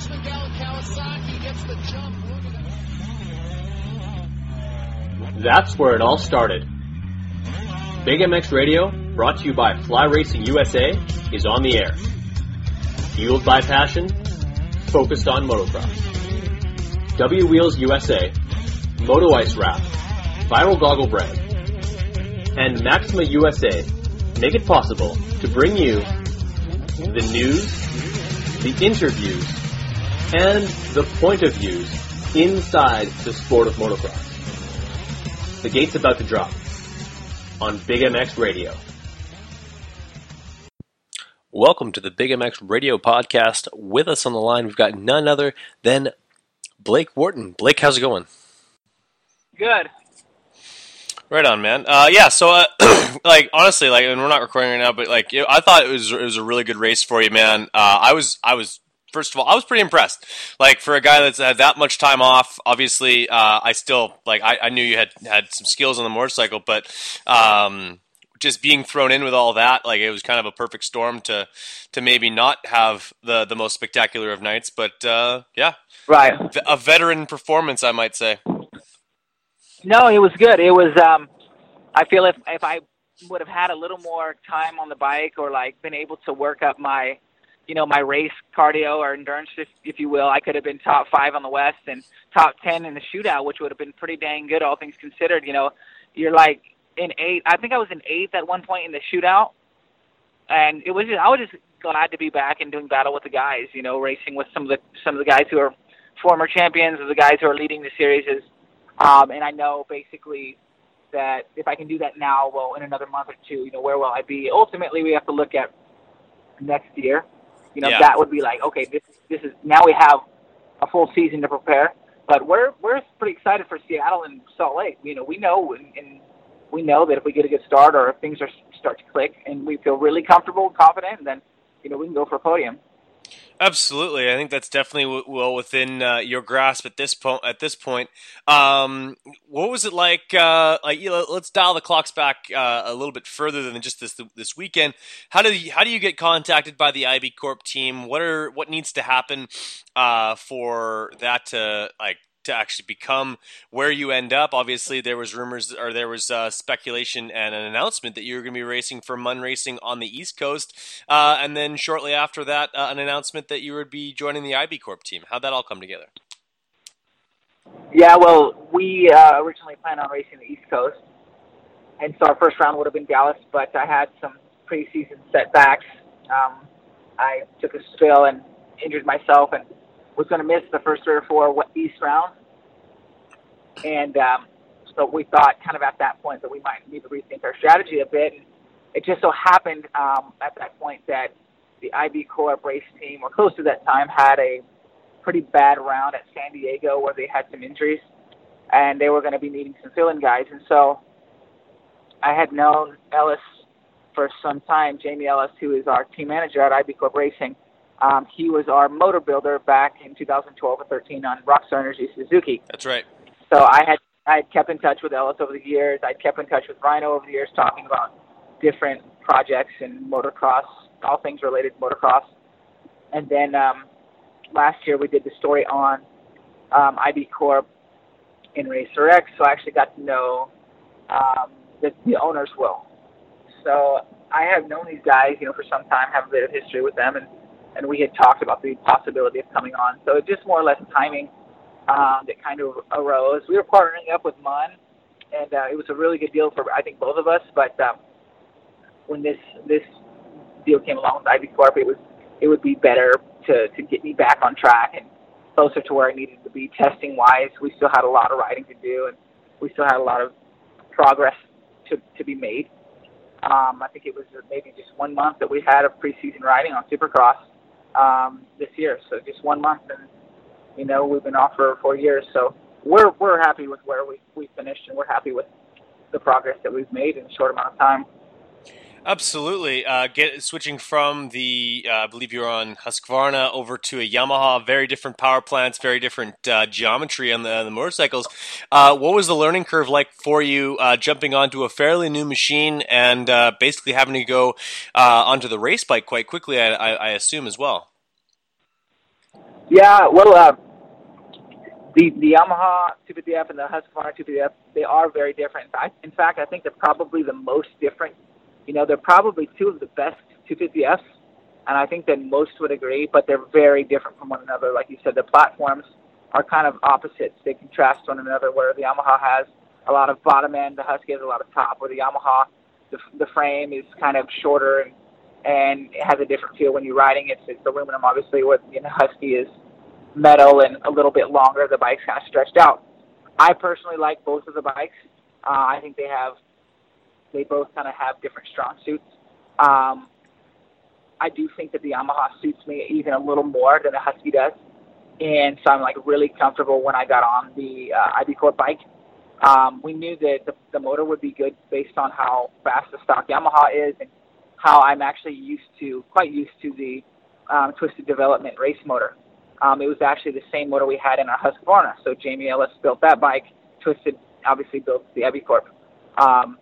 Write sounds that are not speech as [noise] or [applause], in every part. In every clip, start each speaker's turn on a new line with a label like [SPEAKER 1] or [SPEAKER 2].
[SPEAKER 1] Richmond Gallant Kawasaki gets the jump.
[SPEAKER 2] That's where it all started. Big MX Radio, brought to you by Fly Racing USA, is on the air. Fueled by passion, focused on motocross. W Wheels USA, Moto Ice Wrap, Viral Goggle Brand, and Maxima USA make it possible to bring you the news, the interviews, and the point of views inside the sport of motocross. The gate's about to drop on Big MX Radio.
[SPEAKER 3] Welcome to the Big MX Radio podcast. With us on the line, we've got none other than Blake Wharton. Blake, how's it going?
[SPEAKER 4] Good.
[SPEAKER 3] Right on, man. Uh, yeah, so uh, [clears throat] like honestly, like, and we're not recording right now, but like, you I thought it was it was a really good race for you, man. Uh, I was I was first of all, I was pretty impressed. Like for a guy that's had that much time off, obviously, uh, I still like I, I, knew you had had some skills on the motorcycle, but um, just being thrown in with all that, like it was kind of a perfect storm to to maybe not have the the most spectacular of nights, but uh, yeah,
[SPEAKER 4] right,
[SPEAKER 3] a veteran performance, I might say.
[SPEAKER 4] No, it was good. It was. Um, I feel if if I would have had a little more time on the bike or like been able to work up my you know, my race cardio or endurance, if, if you will, I could have been top five on the West and top 10 in the shootout, which would have been pretty dang good, all things considered. You know, you're like in eight. I think I was in eighth at one point in the shootout. And it was just, I was just glad to be back and doing battle with the guys, you know, racing with some of the, some of the guys who are former champions or the guys who are leading the series. Is, um, and I know basically that if I can do that now, well, in another month or two, you know, where will I be? Ultimately, we have to look at next year you know, yeah. that would be like, okay, this this is now we have a full season to prepare. But we're we're pretty excited for Seattle and Salt Lake. You know, we know and, and we know that if we get a good start or if things are start to click and we feel really comfortable, and confident, then you know we can go for a podium.
[SPEAKER 3] Absolutely, I think that's definitely well within uh, your grasp at this point. At this point, um, what was it like? Uh, like, you know, let's dial the clocks back uh, a little bit further than just this this weekend. How do you, how do you get contacted by the IB Corp team? What are what needs to happen uh, for that to like to actually become where you end up. Obviously, there was rumors or there was uh, speculation and an announcement that you were going to be racing for Mun Racing on the East Coast, uh, and then shortly after that, uh, an announcement that you would be joining the IB Corp team. How'd that all come together?
[SPEAKER 4] Yeah, well, we uh, originally planned on racing the East Coast, and so our first round would have been Dallas, but I had some preseason setbacks. Um, I took a spill and injured myself, and was going to miss the first three or four East rounds. And um, so we thought kind of at that point that we might need to rethink our strategy a bit. And it just so happened um, at that point that the IB Corp race team, or close to that time, had a pretty bad round at San Diego where they had some injuries and they were going to be needing some fill-in guys. And so I had known Ellis for some time, Jamie Ellis, who is our team manager at IB Corp Racing. Um, he was our motor builder back in 2012 or 13 on Rockstar Energy Suzuki.
[SPEAKER 3] That's right.
[SPEAKER 4] So I had I had kept in touch with Ellis over the years. I'd kept in touch with Rhino over the years, talking about different projects and motocross, all things related to motocross. And then um, last year we did the story on um, IB Corp in Racer X, so I actually got to know um, the, the owners well. So I have known these guys, you know, for some time, have a bit of history with them, and and we had talked about the possibility of coming on. So it just more or less timing um, that kind of arose. We were partnering up with Mun, and uh, it was a really good deal for I think both of us. But um, when this this deal came along with IB Corp, it was it would be better to to get me back on track and closer to where I needed to be testing wise. We still had a lot of riding to do, and we still had a lot of progress to to be made. Um, I think it was maybe just one month that we had of preseason riding on Supercross, um, this year. So just one month, and you know we've been off for four years. So we're we're happy with where we we finished, and we're happy with the progress that we've made in a short amount of time.
[SPEAKER 3] Absolutely. Uh, get switching from the, uh, I believe you're on Husqvarna over to a Yamaha. Very different power plants, very different uh, geometry on the, on the motorcycles. Uh, what was the learning curve like for you, uh, jumping onto a fairly new machine and uh, basically having to go onto the race bike quite quickly? I, I, I assume as well.
[SPEAKER 4] Yeah. Well, uh, the the Yamaha 250F and the Husqvarna 250F, they are very different. I, in fact, I think they're probably the most different you know, they're probably two of the best 250Fs, and I think that most would agree, but they're very different from one another. Like you said, the platforms are kind of opposites. They contrast one another, where the Yamaha has a lot of bottom end, the Husky has a lot of top, where the Yamaha, the, the frame is kind of shorter and, and it has a different feel when you're riding. It's, it's aluminum, obviously, where the Husky is metal and a little bit longer. The bike's kind of stretched out. I personally like both of the bikes. Uh, I think they have, they both kind of have different strong suits. Um, I do think that the Yamaha suits me even a little more than the Husky does, and so I'm like really comfortable when I got on the uh, IB Corp bike. Um, we knew that the, the motor would be good based on how fast the stock Yamaha is and how I'm actually used to, quite used to the um, twisted development race motor. Um, it was actually the same motor we had in our Husqvarna. So Jamie Ellis built that bike. Twisted obviously built the IB Corp um,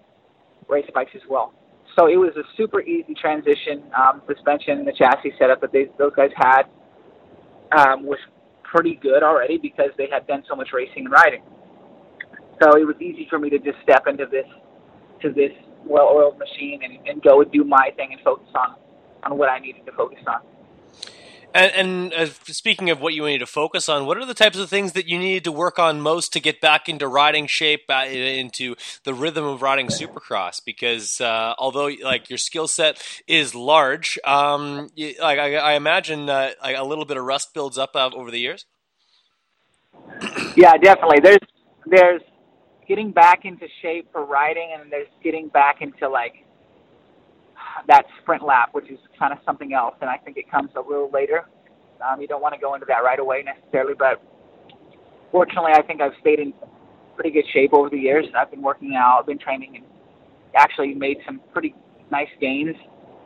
[SPEAKER 4] race bikes as well. So it was a super easy transition. Um, suspension, the chassis setup that they, those guys had um, was pretty good already because they had done so much racing and riding. So it was easy for me to just step into this to this well-oiled machine and, and go and do my thing and focus on on what I needed to focus on.
[SPEAKER 3] And, and uh, speaking of what you needed to focus on, what are the types of things that you needed to work on most to get back into riding shape, uh, into the rhythm of riding Supercross? Because uh, although like your skill set is large, um, you, like I, I imagine uh, like a little bit of rust builds up uh, over the years.
[SPEAKER 4] Yeah, definitely. There's there's getting back into shape for riding, and there's getting back into like that sprint lap, which is kind of something else, and I think it comes a little later. Um, you don't want to go into that right away necessarily, but fortunately, I think I've stayed in pretty good shape over the years. I've been working out, I've been training, and actually made some pretty nice gains.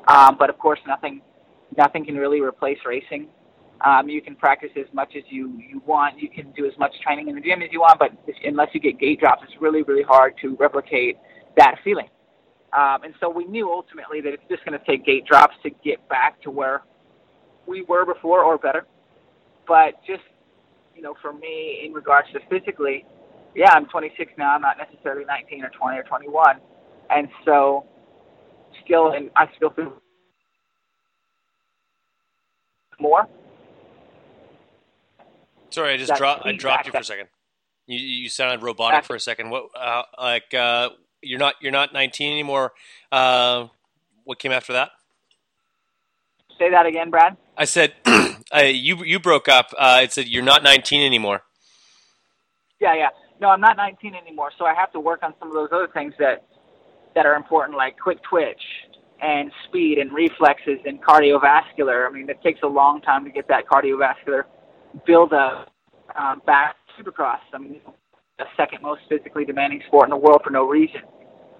[SPEAKER 4] Um, but of course, nothing nothing can really replace racing. Um, you can practice as much as you you want. You can do as much training in the gym as you want, but unless you get gate drops, it's really really hard to replicate that feeling. Um, and so we knew ultimately that it's just going to take gate drops to get back to where we were before or better. But just, you know, for me, in regards to physically, yeah, I'm 26 now. I'm not necessarily 19 or 20 or 21. And so still, and I still feel more.
[SPEAKER 3] Sorry, I just dropped. I dropped you for a second. You you sounded robotic for a second. What uh, like uh, you're not you're not 19 anymore. Uh, what came after that?
[SPEAKER 4] Say that again, Brad.
[SPEAKER 3] I said [clears throat] uh, you you broke up. Uh, it said you're not 19 anymore.
[SPEAKER 4] Yeah, yeah. No, I'm not 19 anymore. So I have to work on some of those other things that that are important, like quick twitch and speed and reflexes and cardiovascular. I mean, it takes a long time to get that cardiovascular build up um, back supercross. I mean, the second most physically demanding sport in the world for no reason.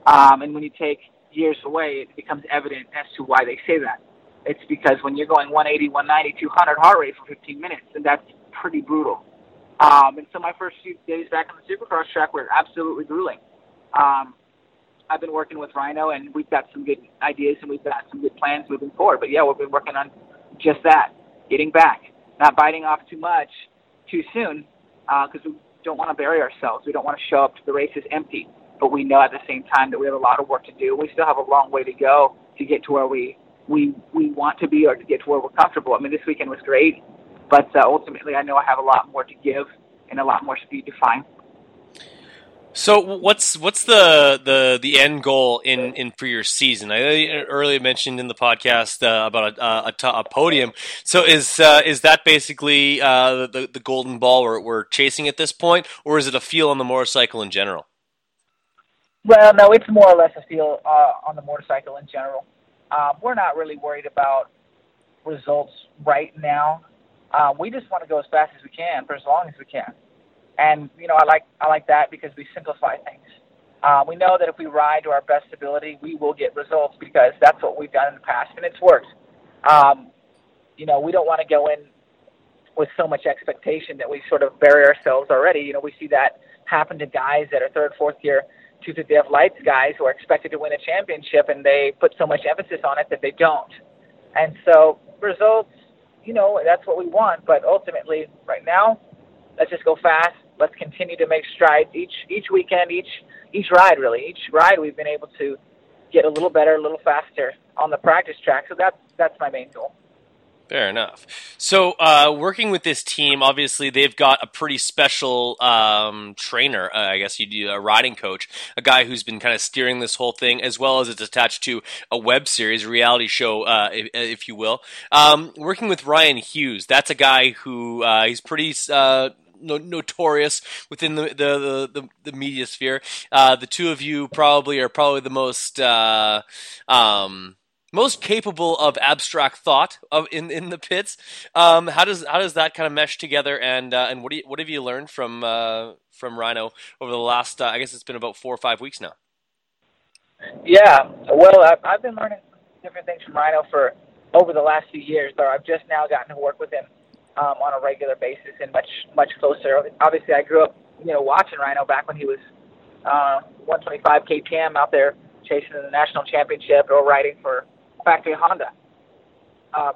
[SPEAKER 4] Um, and when you take years away, it becomes evident as to why they say that. It's because when you're going 180, 190, 200 heart rate for 15 minutes, and that's pretty brutal. Um, and so my first few days back on the supercross track were absolutely grueling. Um, I've been working with Rhino, and we've got some good ideas, and we've got some good plans moving forward. But yeah, we've been working on just that, getting back, not biting off too much too soon, because uh, we don't want to bury ourselves. We don't want to show up to the races empty. But we know at the same time that we have a lot of work to do. We still have a long way to go to get to where we we we want to be or to get to where we're comfortable. I mean, this weekend was great, but uh, ultimately, I know I have a lot more to give and a lot more speed to find.
[SPEAKER 3] So what's what's the, the the end goal in, in for your season? I earlier mentioned in the podcast uh, about a, a, a, podium. So is uh, is that basically uh, the the golden ball we're, we're chasing at this point, or is it a feel on the motorcycle in general?
[SPEAKER 4] Well, no, it's more or less a feel uh, on the motorcycle in general. Um, we're not really worried about results right now. Uh, we just want to go as fast as we can for as long as we can. And you know, I like I like that because we simplify things. Uh, we know that if we ride to our best ability, we will get results because that's what we've done in the past, and it's worked. Um, you know, we don't want to go in with so much expectation that we sort of bury ourselves already. You know, we see that happen to guys that are third, fourth year 250F lights guys who are expected to win a championship, and they put so much emphasis on it that they don't. And so results, you know, that's what we want. But ultimately, right now, let's just go fast. Let's continue to make strides each each weekend, each each ride really. Each ride we've been able to get a little better, a little faster on the practice track. So that's that's my main goal.
[SPEAKER 3] Fair enough. So, uh, working with this team, obviously they've got a pretty special um, trainer. Uh, I guess you do a riding coach, a guy who's been kind of steering this whole thing, as well as it's attached to a web series, reality show, uh, if, if, you will. Um, working with Ryan Hughes, that's a guy who uh, he's pretty uh, no, notorious within the the the, the media sphere. Uh, the two of you probably are probably the most uh, um, most capable of abstract thought of in, in the pits. Um, how does how does that kind of mesh together? And uh, and what do you, what have you learned from uh, from Rhino over the last? Uh, I guess it's been about four or five weeks now.
[SPEAKER 4] Yeah, well, I've, I've been learning different things from Rhino for over the last few years, though I've just now gotten to work with him um, on a regular basis and much much closer. Obviously, I grew up, you know, watching Rhino back when he was uh, 125 KTM out there chasing the national championship or riding for factory Honda. Um,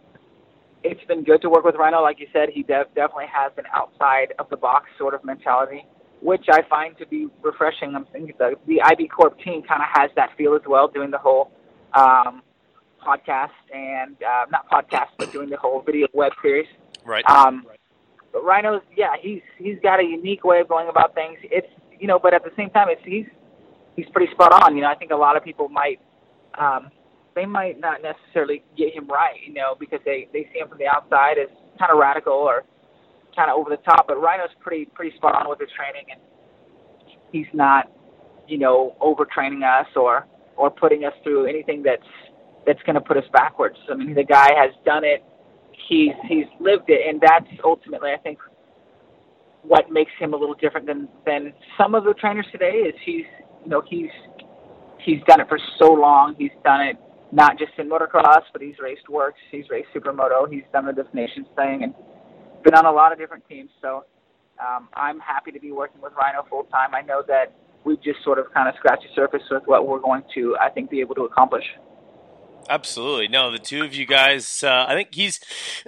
[SPEAKER 4] it's been good to work with Rhino. Like you said, he de- definitely has an outside of the box sort of mentality, which I find to be refreshing. I'm thinking the, the IB Corp team kind of has that feel as well, doing the whole um, podcast and uh, not podcast, but doing the whole video web series.
[SPEAKER 3] Right.
[SPEAKER 4] Um, but Rhino's, yeah, he's he's got a unique way of going about things. It's you know, but at the same time, it's he's he's pretty spot on. You know, I think a lot of people might um, they might not necessarily get him right, you know, because they they see him from the outside as kind of radical or kind of over the top. But Rhino's pretty pretty spot on with his training, and he's not, you know, overtraining us or or putting us through anything that's that's going to put us backwards. I mean, the guy has done it. He's he's lived it, and that's ultimately, I think, what makes him a little different than than some of the trainers today. Is he's you know he's he's done it for so long. He's done it not just in motocross, but he's raced works, he's raced supermoto, he's done the Nations thing, and been on a lot of different teams. So um, I'm happy to be working with Rhino full time. I know that we've just sort of kind of scratched the surface with what we're going to, I think, be able to accomplish.
[SPEAKER 3] Absolutely, no. The two of you guys, uh, I think he's.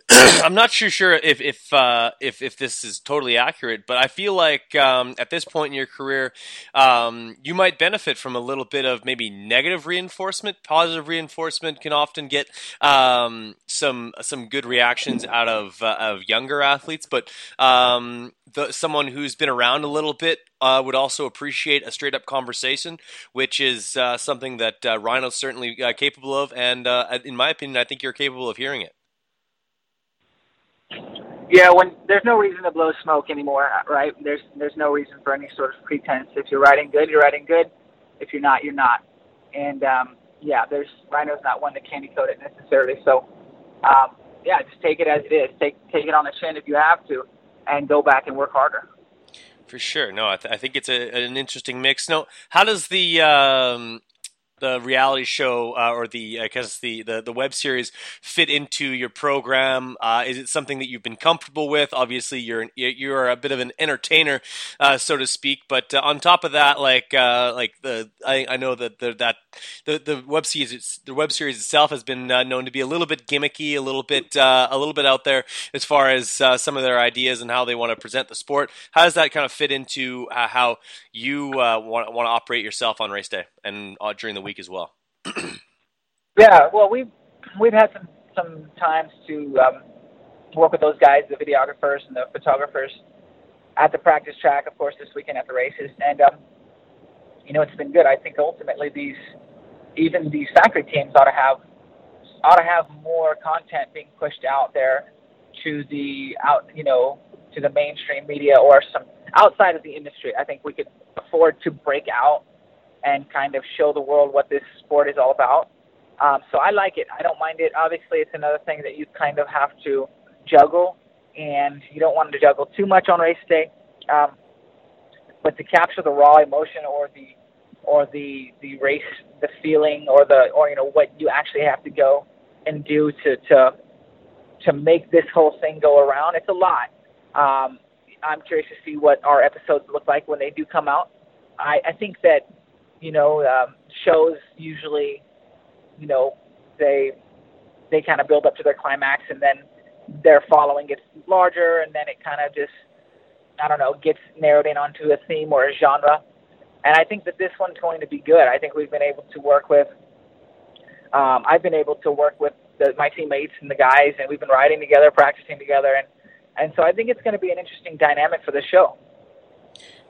[SPEAKER 3] [clears throat] I'm not sure sure if if uh, if if this is totally accurate, but I feel like um, at this point in your career, um, you might benefit from a little bit of maybe negative reinforcement. Positive reinforcement can often get um, some some good reactions out of uh, of younger athletes, but um, the, someone who's been around a little bit uh, would also appreciate a straight up conversation, which is uh, something that uh, Rhino's certainly uh, capable of. And uh, in my opinion, I think you're capable of hearing it.
[SPEAKER 4] Yeah, when there's no reason to blow smoke anymore, right? There's there's no reason for any sort of pretense. If you're riding good, you're riding good. If you're not, you're not. And um, yeah, there's Rhino's not one to candy coat it necessarily. So um, yeah, just take it as it is. Take take it on the chin if you have to and go back and work harder.
[SPEAKER 3] For sure. No, I, th- I think it's a, an interesting mix. No, how does the um, the reality show uh, or the I guess the, the, the web series fit into your program? Uh, is it something that you've been comfortable with? Obviously, you're an, you're a bit of an entertainer, uh, so to speak. But uh, on top of that, like uh, like the I, I know that the, that the the web series the web series itself has been uh, known to be a little bit gimmicky, a little bit a little bit out there as far as some of their ideas and how they want to present the sport. How does that kind of fit into how you want want to operate yourself on race day and during the week? week as well. [clears throat]
[SPEAKER 4] yeah, well, we've we've had some some times to um, work with those guys, the videographers and the photographers, at the practice track, of course, this weekend at the races, and um, you know, it's been good. I think ultimately these even these factory teams ought to have ought to have more content being pushed out there to the out you know to the mainstream media or some outside of the industry. I think we could afford to break out and kind of show the world what this sport is all about. Um, so I like it. I don't mind it. Obviously, it's another thing that you kind of have to juggle, and you don't want to juggle too much on race day. Um, but to capture the raw emotion or the or the the race, the feeling, or the or you know what you actually have to go and do to to to make this whole thing go around, it's a lot. Um, I'm curious to see what our episodes look like when they do come out. I, I think that you know, um, shows usually, you know, they they kind of build up to their climax, and then their following gets larger, and then it kind of just, I don't know, gets narrowed in onto a theme or a genre. And I think that this one's going to be good. I think we've been able to work with. Um, I've been able to work with the, my teammates and the guys, and we've been riding together, practicing together, and and so I think it's going to be an interesting dynamic for the show.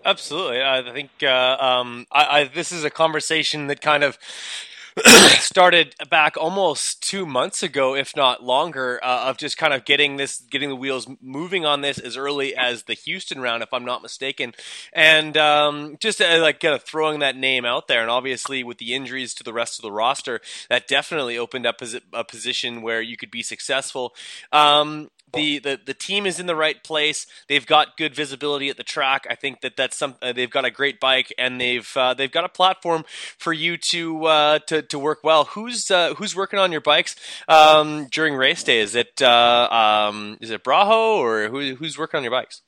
[SPEAKER 3] Absolutely, I think uh, um, I, I, this is a conversation that kind of [clears throat] started back almost two months ago, if not longer, uh, of just kind of getting this, getting the wheels moving on this as early as the Houston round, if I'm not mistaken, and um, just uh, like kind of throwing that name out there. And obviously, with the injuries to the rest of the roster, that definitely opened up a position where you could be successful. Um, the, the the team is in the right place. They've got good visibility at the track. I think that that's some. Uh, they've got a great bike, and they've uh, they've got a platform for you to uh, to to work well. Who's uh, who's working on your bikes um, during race day? Is it uh, um, is it Braho or who, who's working on your bikes?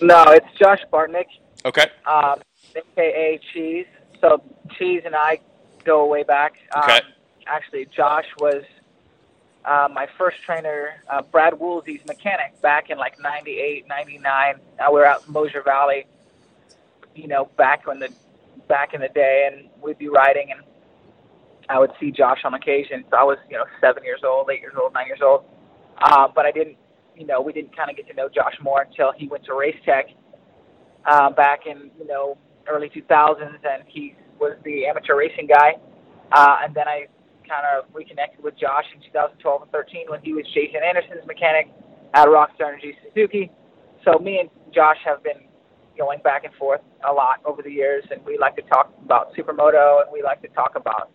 [SPEAKER 4] No, it's Josh Bartnick.
[SPEAKER 3] Okay.
[SPEAKER 4] Um, AKA Cheese. So Cheese and I go way back.
[SPEAKER 3] Okay.
[SPEAKER 4] Um, actually, Josh was uh, my first trainer, uh, Brad Woolsey's mechanic, back in like '98, '99. Uh, we were out in Mosier Valley, you know, back when the back in the day, and we'd be riding, and I would see Josh on occasion. So I was, you know, seven years old, eight years old, nine years old. Uh, but I didn't, you know, we didn't kind of get to know Josh more until he went to Race Tech uh, back in, you know, early 2000s, and he was the amateur racing guy. Uh, and then I kind of reconnected with Josh in 2012 and 13 when he was Jason Anderson's mechanic at Rockstar Energy Suzuki. So me and Josh have been going back and forth a lot over the years, and we like to talk about supermoto, and we like to talk about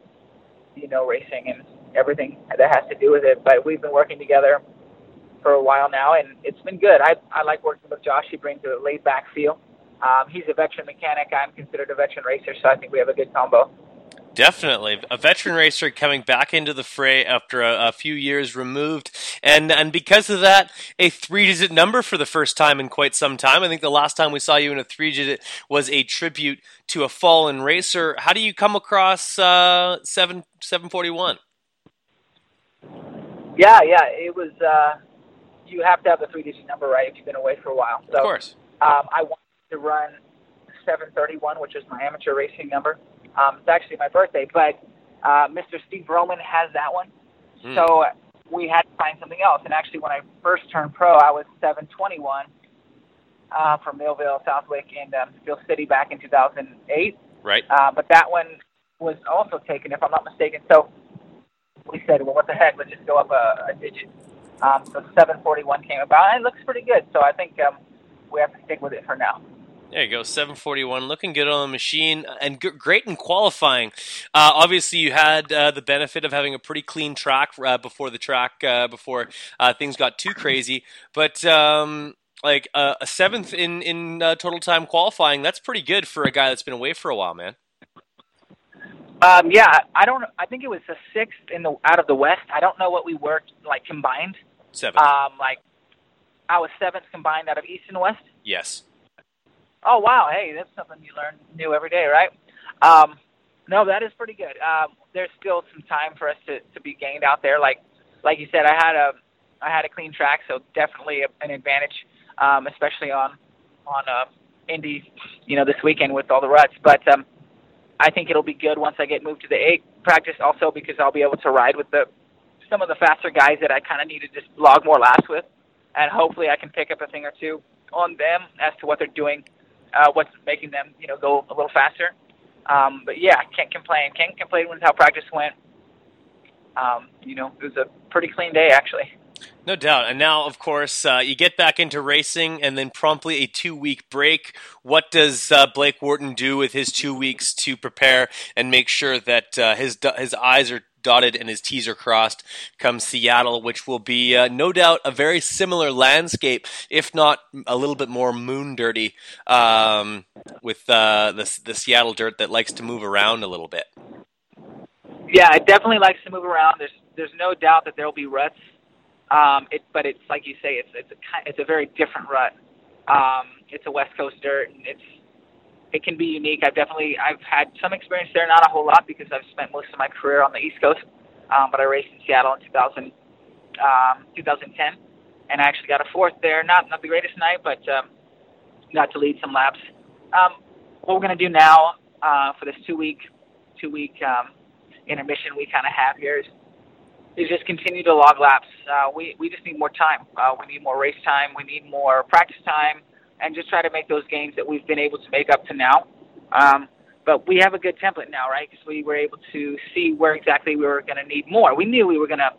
[SPEAKER 4] you know racing and everything that has to do with it. But we've been working together for a while now, and it's been good. I I like working with Josh. He brings a laid back feel. Um, he's a veteran mechanic. I'm considered a veteran racer, so I think we have a good combo.
[SPEAKER 3] Definitely, a veteran racer coming back into the fray after a, a, few years removed, and and because of that, a three-digit number for the first time in quite some time. I think the last time we saw you in a three-digit was a tribute to a fallen racer. How do you come across uh, seven seven forty one?
[SPEAKER 4] Yeah, yeah, it was. Uh, you have to have the three-digit number, right? If you've been away for a while, so,
[SPEAKER 3] of course.
[SPEAKER 4] Um, I wanted to run seven thirty one, which is my amateur racing number. Um, it's actually my birthday, but uh, Mr. Steve Roman has that one. Mm. So we had to find something else. And actually, when I first turned pro, I was 721 uh, from Millville, Southwick, and um, Steel City back in 2008.
[SPEAKER 3] Right.
[SPEAKER 4] Uh, but that one was also taken, if I'm not mistaken. So we said, well, what the heck? Let's just go up a, a digit. Um, so 741 came about, and it looks pretty good. So I think um, we have to stick with it for now.
[SPEAKER 3] There you go, 741, looking good on the machine and g- great in qualifying. Uh, obviously, you had uh, the benefit of having a pretty clean track uh, before the track, uh, before uh, things got too crazy. But um, like uh, a seventh in in total time qualifying, that's pretty good for a guy that's been away for a while, man.
[SPEAKER 4] Um, yeah, I don't. I think it was the sixth in the out of the West. I don't know what we worked like combined.
[SPEAKER 3] Seven.
[SPEAKER 4] Um, like I was seventh combined out of East and West.
[SPEAKER 3] Yes.
[SPEAKER 4] Oh wow! Hey, that's something you learn new every day, right? Um, no, that is pretty good. Um, there's still some time for us to, to be gained out there. Like like you said, I had a I had a clean track, so definitely a, an advantage, um, especially on on uh, Indy, you know, this weekend with all the ruts. But um, I think it'll be good once I get moved to the eight practice, also because I'll be able to ride with the some of the faster guys that I kind of need to just log more laps with, and hopefully I can pick up a thing or two on them as to what they're doing uh, what's making them, you know, go a little faster. Um, but yeah, can't complain. Can't complain with how practice went. Um, you know, it was a pretty clean day actually.
[SPEAKER 3] No doubt. And now, of course, uh, you get back into racing and then promptly a two week break. What does uh, Blake Wharton do with his two weeks to prepare and make sure that uh, his, his eyes are dotted and his T's are crossed comes Seattle, which will be uh, no doubt a very similar landscape, if not a little bit more moon dirty, um, with uh, the, the Seattle dirt that likes to move around a little bit.
[SPEAKER 4] Yeah, it definitely likes to move around. There's there's no doubt that there will be ruts, um, it, but it's like you say, it's it's a it's a very different rut. Um, it's a West Coast dirt, and it's it can be unique. I've definitely I've had some experience there, not a whole lot because I've spent most of my career on the East Coast. Um, but I raced in Seattle in 2000, um, 2010, and I actually got a fourth there. Not not the greatest night, but um, got to lead some laps. Um, what we're going to do now uh, for this two week two week um, intermission we kind of have here is is just continue to log laps. Uh, we we just need more time. Uh, we need more race time. We need more practice time and just try to make those gains that we've been able to make up to now. Um, but we have a good template now, right? Because we were able to see where exactly we were going to need more. We knew we were going to,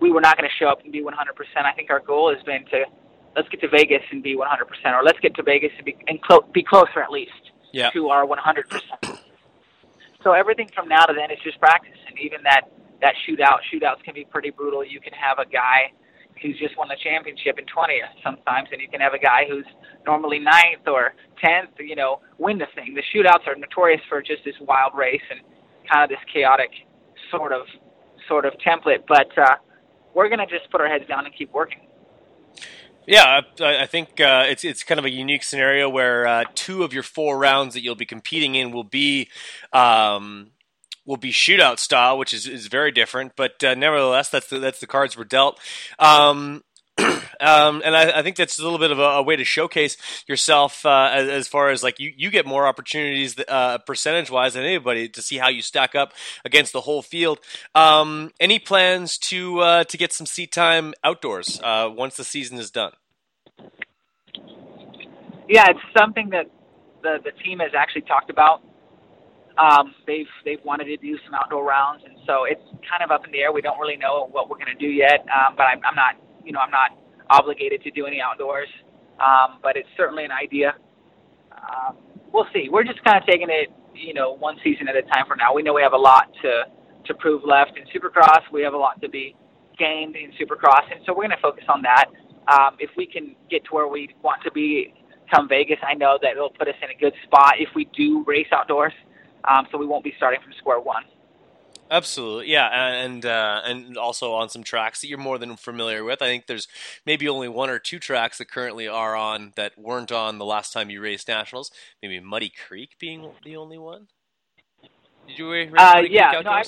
[SPEAKER 4] we were not going to show up and be 100%. I think our goal has been to let's get to Vegas and be 100%, or let's get to Vegas and be and clo- be closer at least
[SPEAKER 3] Yeah.
[SPEAKER 4] to our 100%. So everything from now to then is just practice, and even that that shootout, shootouts can be pretty brutal. You can have a guy who's just won the championship in 20th sometimes, and you can have a guy who's normally ninth or 10th, you know, win the thing. The shootouts are notorious for just this wild race and kind of this chaotic sort of sort of template. But uh, we're gonna just put our heads down and keep working.
[SPEAKER 3] Yeah, I, I think uh, it's it's kind of a unique scenario where uh, two of your four rounds that you'll be competing in will be um, will be shootout style, which is, is very different. But uh, nevertheless, that's the, that's the cards we're dealt. Um, [clears throat] um, and I, I think that's a little bit of a, a way to showcase yourself uh, as, as far as like you, you get more opportunities uh, percentage wise than anybody to see how you stack up against the whole field. Um, any plans to uh, to get some seat time outdoors uh, once the season is done?
[SPEAKER 4] Yeah, it's something that the the team has actually talked about. Um, they've they've wanted to do some outdoor rounds, and so it's kind of up in the air. We don't really know what we're going to do yet, um, but I'm, I'm not you know I'm not obligated to do any outdoors. Um, but it's certainly an idea. Um, we'll see. We're just kind of taking it you know one season at a time for now. We know we have a lot to to prove left in Supercross. We have a lot to be gained in Supercross, and so we're going to focus on that. Um, if we can get to where we want to be come Vegas, I know that it'll put us in a good spot if we do race outdoors. Um, so we won't be starting from square one.
[SPEAKER 3] Absolutely, yeah, and uh, and also on some tracks that you're more than familiar with. I think there's maybe only one or two tracks that currently are on that weren't on the last time you raced nationals. Maybe Muddy Creek being the only one. Did you race
[SPEAKER 4] Uh,
[SPEAKER 3] Muddy
[SPEAKER 4] yeah,
[SPEAKER 3] Creek
[SPEAKER 4] no, I.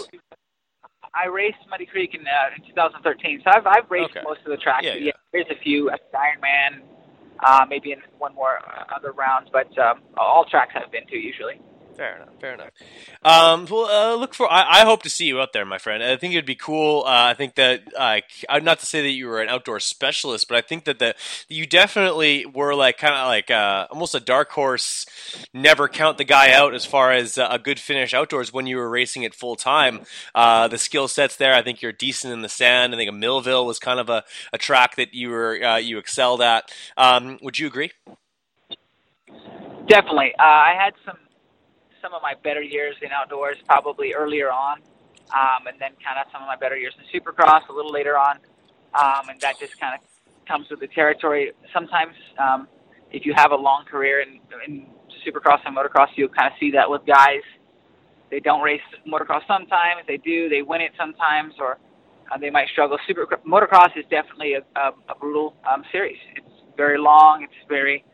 [SPEAKER 4] I raced Muddy Creek in, uh, in 2013, so I've I've raced
[SPEAKER 3] Okay.
[SPEAKER 4] most of the tracks.
[SPEAKER 3] Yeah,
[SPEAKER 4] but
[SPEAKER 3] yeah.
[SPEAKER 4] there's a few Ironman, uh, maybe in one more uh, other rounds, but um, all tracks I've been to usually.
[SPEAKER 3] Fair enough. Fair enough. Um, well, uh, look for. I, I hope to see you out there, my friend. I think it'd be cool. Uh, I think that, like, I'm not to say that you were an outdoor specialist, but I think that the you definitely were like kind of like uh, almost a dark horse. Never count the guy out as far as uh, a good finish outdoors when you were racing it full time. Uh, the skill sets there. I think you're decent in the sand. I think a Millville was kind of a, a track that you were uh, you excelled at. Um, would you agree?
[SPEAKER 4] Definitely. Uh, I had some some of my better years in outdoors probably earlier on, um, and then kind of some of my better years in Supercross a little later on, um, and that just kind of comes with the territory. Sometimes, um, if you have a long career in, in Supercross and motocross, you'll kind of see that with guys. They don't race motocross sometimes. They do. They win it sometimes, or uh, they might struggle. Super motocross is definitely a, a, a brutal um, series. It's very long. It's very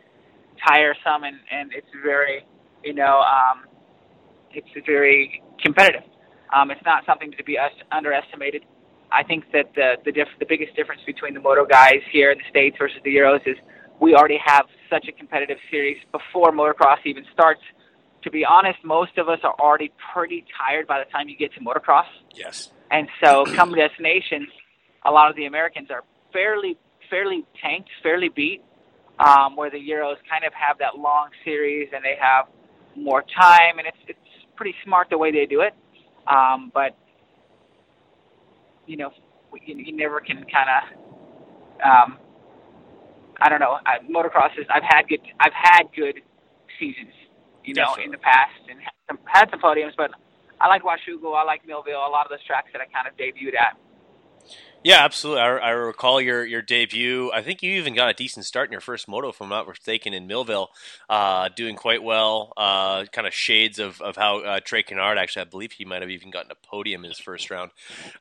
[SPEAKER 4] tiresome, and and it's very, you know, um, it's very competitive. Um, it's not something to be us- underestimated. I think that the the, diff- the biggest difference between the moto guys here in the states versus the Euros is we already have such a competitive series before motocross even starts. To be honest, most of us are already pretty tired by the time you get to motocross.
[SPEAKER 3] Yes.
[SPEAKER 4] And so, [clears throat] come Des Nations, a lot of the Americans are fairly fairly tanked, fairly beat. Um, where the Euros kind of have that long series and they have more time, and it's it's pretty smart the way they do it. Um, but you know, you, you never can kind of. Um, I don't know. I, motocross is. I've had good. I've had good seasons, you know,
[SPEAKER 3] Definitely.
[SPEAKER 4] in the past, and had some, had some podiums. But I like Washougal. I like Millville. A lot of those tracks that I kind of debuted at.
[SPEAKER 3] Yeah, absolutely. I, I recall your, your debut. I think you even got a decent start in your first moto, if I'm not mistaken, in Millville, uh, doing quite well. Uh, kind of shades of, of how uh, Trey Canard actually, I believe he might have even gotten a podium in his first round.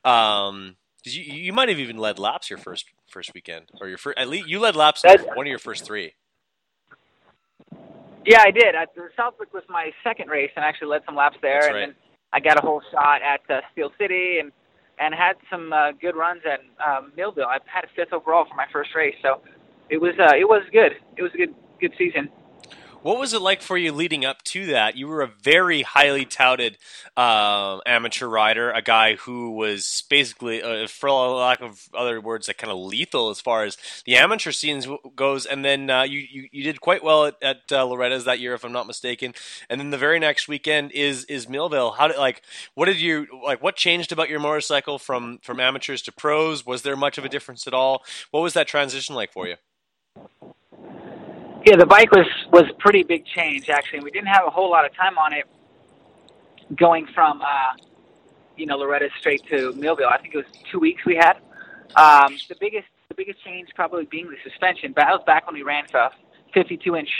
[SPEAKER 3] Um 'cause you, you might have even led laps your first first weekend, or your first. At least you led laps one of your first three.
[SPEAKER 4] Yeah, I did. I, Southwick was my second race, and I actually led some laps there. And then I got a holeshot at uh, Steel City, and and had some uh, good runs at um, Millville. I had a fifth overall for my first race, so it was uh, it was good. It was a good good season.
[SPEAKER 3] What was it like for you leading up to that? You were a very highly touted uh, amateur rider, a guy who was basically, uh, for lack of other words, like kind of lethal as far as the amateur scenes goes. And then uh, you, you, you did quite well at, at uh, Loretta's that year, if I'm not mistaken. And then the very next weekend is is Millville. How did like what did you like? What changed about your motorcycle from from amateurs to pros? Was there much of a difference at all? What was that transition like for you?
[SPEAKER 4] Yeah, the bike was was pretty big change actually. And we didn't have a whole lot of time on it going from uh, you know Loretta straight to Millville. I think it was two weeks we had. Um, the biggest the biggest change probably being the suspension. But that was back when we ran stuff 52 inch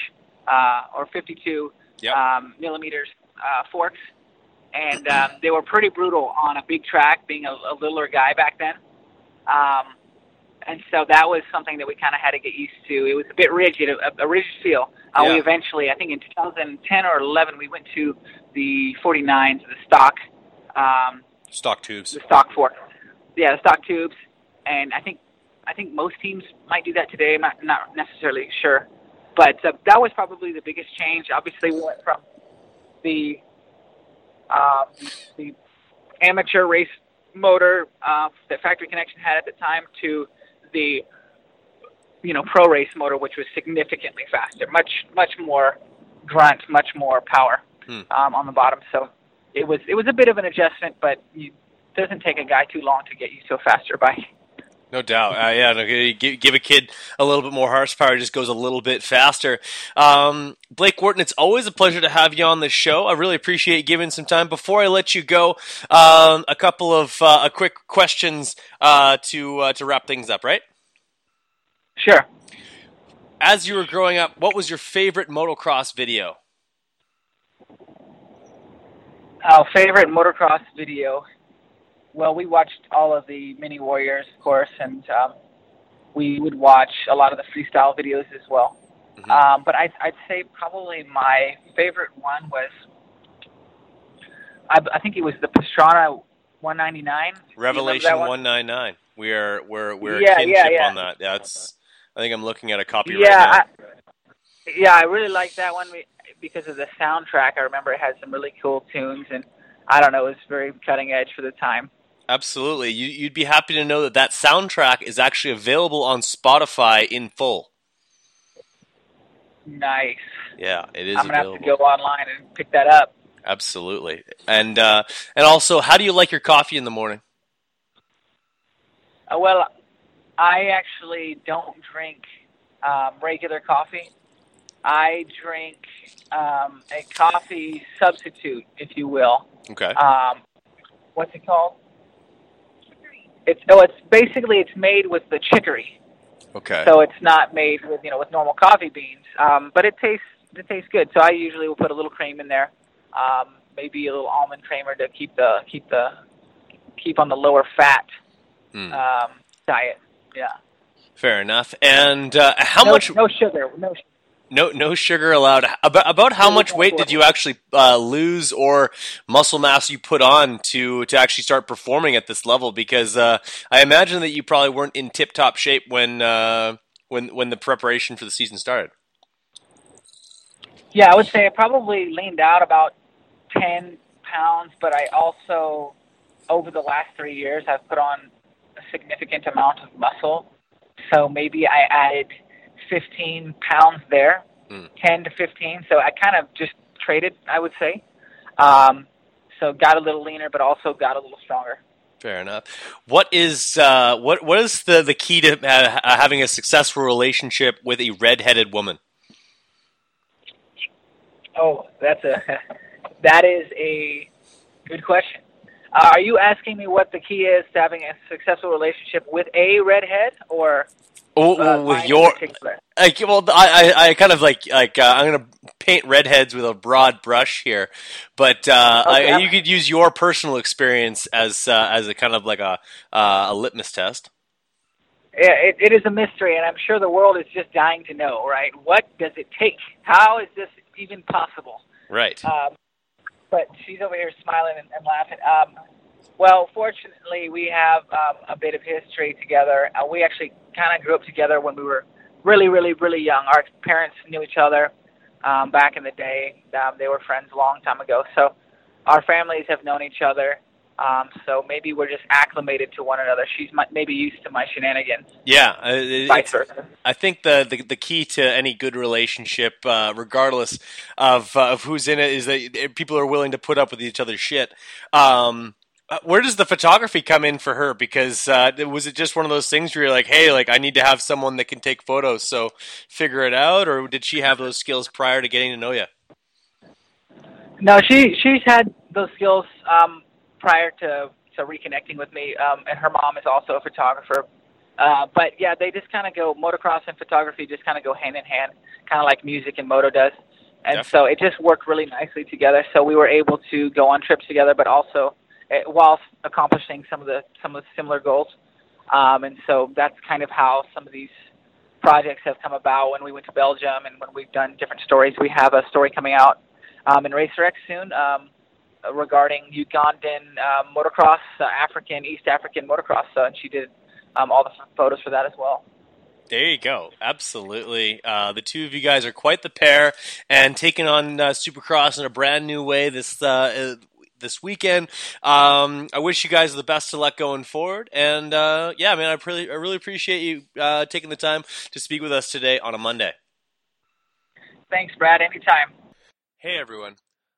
[SPEAKER 4] uh, or 52
[SPEAKER 3] Yep.
[SPEAKER 4] um, millimeters uh, forks, and um, they were pretty brutal on a big track. Being a, a littler guy back then, um, and so that was something that we kind of had to get used to. It was a bit rigid, a, a rigid feel. Uh,
[SPEAKER 3] Yeah.
[SPEAKER 4] We eventually, I think in 2010 or 11, we went to the 49s, the stock, um,
[SPEAKER 3] Stock tubes.
[SPEAKER 4] the stock fork, yeah, the stock tubes, and I think I think most teams might do that today. I'm not, not necessarily sure, but uh, that was probably the biggest change. Obviously, we went from the um, the amateur race motor uh, that Factory Connection had at the time to the you know pro race motor, which was significantly faster, much much more grunt, much more power
[SPEAKER 3] Hmm.
[SPEAKER 4] um, on the bottom. So it was it was a bit of an adjustment, but it doesn't take a guy too long to get used to a faster bike.
[SPEAKER 3] No doubt. Uh, yeah, no, give, give a kid a little bit more horsepower, just goes a little bit faster. Um, Blake Wharton, it's always a pleasure to have you on the show. I really appreciate you giving some time. Before I let you go, um, a couple of uh, a quick questions uh, to uh, to wrap things up, right?
[SPEAKER 4] Sure.
[SPEAKER 3] As you were growing up, what was your favorite motocross video?
[SPEAKER 4] Our favorite motocross video. Well, we watched all of the Mini Warriors, of course, and um, we would watch a lot of the freestyle videos as well.
[SPEAKER 3] Mhm.
[SPEAKER 4] Um, but I'd, I'd say probably my favorite one was, I, I think it was the Pastrana 199. Do you remember
[SPEAKER 3] Revelation
[SPEAKER 4] one?
[SPEAKER 3] one nine nine. We are we're we're
[SPEAKER 4] Yeah,
[SPEAKER 3] a kinship
[SPEAKER 4] yeah, yeah.
[SPEAKER 3] on that. That's I think I'm looking at a copy
[SPEAKER 4] yeah,
[SPEAKER 3] right.
[SPEAKER 4] I, yeah, I really like that one because of the soundtrack. I remember it had some really cool tunes, and I don't know, it was very cutting edge for the time.
[SPEAKER 3] Absolutely. You, you'd be happy to know that that soundtrack is actually available on Spotify in full.
[SPEAKER 4] Nice.
[SPEAKER 3] Yeah, it is
[SPEAKER 4] I'm gonna
[SPEAKER 3] available.
[SPEAKER 4] have to go online and pick that up.
[SPEAKER 3] Absolutely. And uh, and also, how do you like your coffee in the morning?
[SPEAKER 4] Uh, well, I actually don't drink um, regular coffee. I drink um, a coffee substitute, if you will.
[SPEAKER 3] Okay.
[SPEAKER 4] Um, what's it called? It's oh, it's basically it's made with the chicory.
[SPEAKER 3] Okay.
[SPEAKER 4] So it's not made with you know with normal coffee beans, um, but it tastes it tastes good. So I usually will put a little cream in there, um, maybe a little almond creamer to keep the keep the keep on the lower fat
[SPEAKER 3] Hmm.
[SPEAKER 4] um, diet. Yeah.
[SPEAKER 3] Fair enough. And uh, how
[SPEAKER 4] no,
[SPEAKER 3] much?
[SPEAKER 4] No sugar. No. su-
[SPEAKER 3] No, no sugar allowed. About about how much weight did you actually uh, lose or muscle mass you put on to to actually start performing at this level? Because uh, I imagine that you probably weren't in tip top shape when uh, when when the preparation for the season started.
[SPEAKER 4] Yeah, I would say I probably leaned out about ten pounds, but I also over the last three years I've put on a significant amount of muscle. So maybe I added 15 pounds there,
[SPEAKER 3] Hmm.
[SPEAKER 4] 10 to 15. So I kind of just traded, I would say. Um, so got a little leaner, but also got a little stronger.
[SPEAKER 3] Fair enough. What is uh, what what is the the key to uh, having a successful relationship with a redheaded woman?
[SPEAKER 4] Oh, that's a [laughs] that is a good question. Uh, are you asking me what the key is to having a successful relationship with a redhead, or Uh,
[SPEAKER 3] with your like, well, I, I, I kind of like like uh, I'm gonna paint redheads with a broad brush here, but uh,
[SPEAKER 4] Okay.
[SPEAKER 3] I, you could use your personal experience as uh, as a kind of like a uh, a litmus test.
[SPEAKER 4] Yeah, it, it is a mystery, and I'm sure the world is just dying to know. Right? What does it take? How is this even possible?
[SPEAKER 3] Right.
[SPEAKER 4] Um, but she's over here smiling and, and laughing. Um, well, fortunately, we have um, a bit of history together. Uh, we actually kind of grew up together when we were really, really, really young. Our parents knew each other um, back in the day. Um, they were friends a long time ago. So our families have known each other. Um, so maybe we're just acclimated to one another. She's my, maybe used to my shenanigans.
[SPEAKER 3] Yeah, uh,
[SPEAKER 4] Vice versa.
[SPEAKER 3] I think the, the the key to any good relationship, uh, regardless of uh, of who's in it, is that people are willing to put up with each other's shit. Um, uh, where does the photography come in for her? Because uh, was it just one of those things where you're like, hey, like I need to have someone that can take photos, so figure it out, or did she have those skills prior to getting to know you?
[SPEAKER 4] No, she she's had those skills um, prior to to reconnecting with me, um, and her mom is also a photographer. Uh, but yeah, they just kind of go motocross and photography just kind of go hand in hand, kind of like music and moto does. And so it just worked really nicely together. So we were able to go on trips together, but also uh, while accomplishing some of the some of the similar goals. Um, and so that's kind of how some of these projects have come about. When we went to Belgium and when we've done different stories, we have a story coming out um, in Racer X soon um, uh, regarding Ugandan um, motocross, uh, African, East African motocross. So, and she did um, all the photos for that as well.
[SPEAKER 3] There you go. Absolutely. Uh, the two of you guys are quite the pair and taking on uh, Supercross in a brand new way this uh, uh, this weekend. Um, I wish you guys the best of luck going forward. And uh, yeah, man, I really, I really appreciate you uh, taking the time to speak with us today on a Monday.
[SPEAKER 4] Thanks, Brad. Anytime.
[SPEAKER 3] Hey, everyone.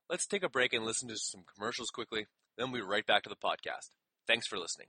[SPEAKER 3] Let's take a break and listen to some commercials quickly. Then we'll be right back to the podcast. Thanks for listening.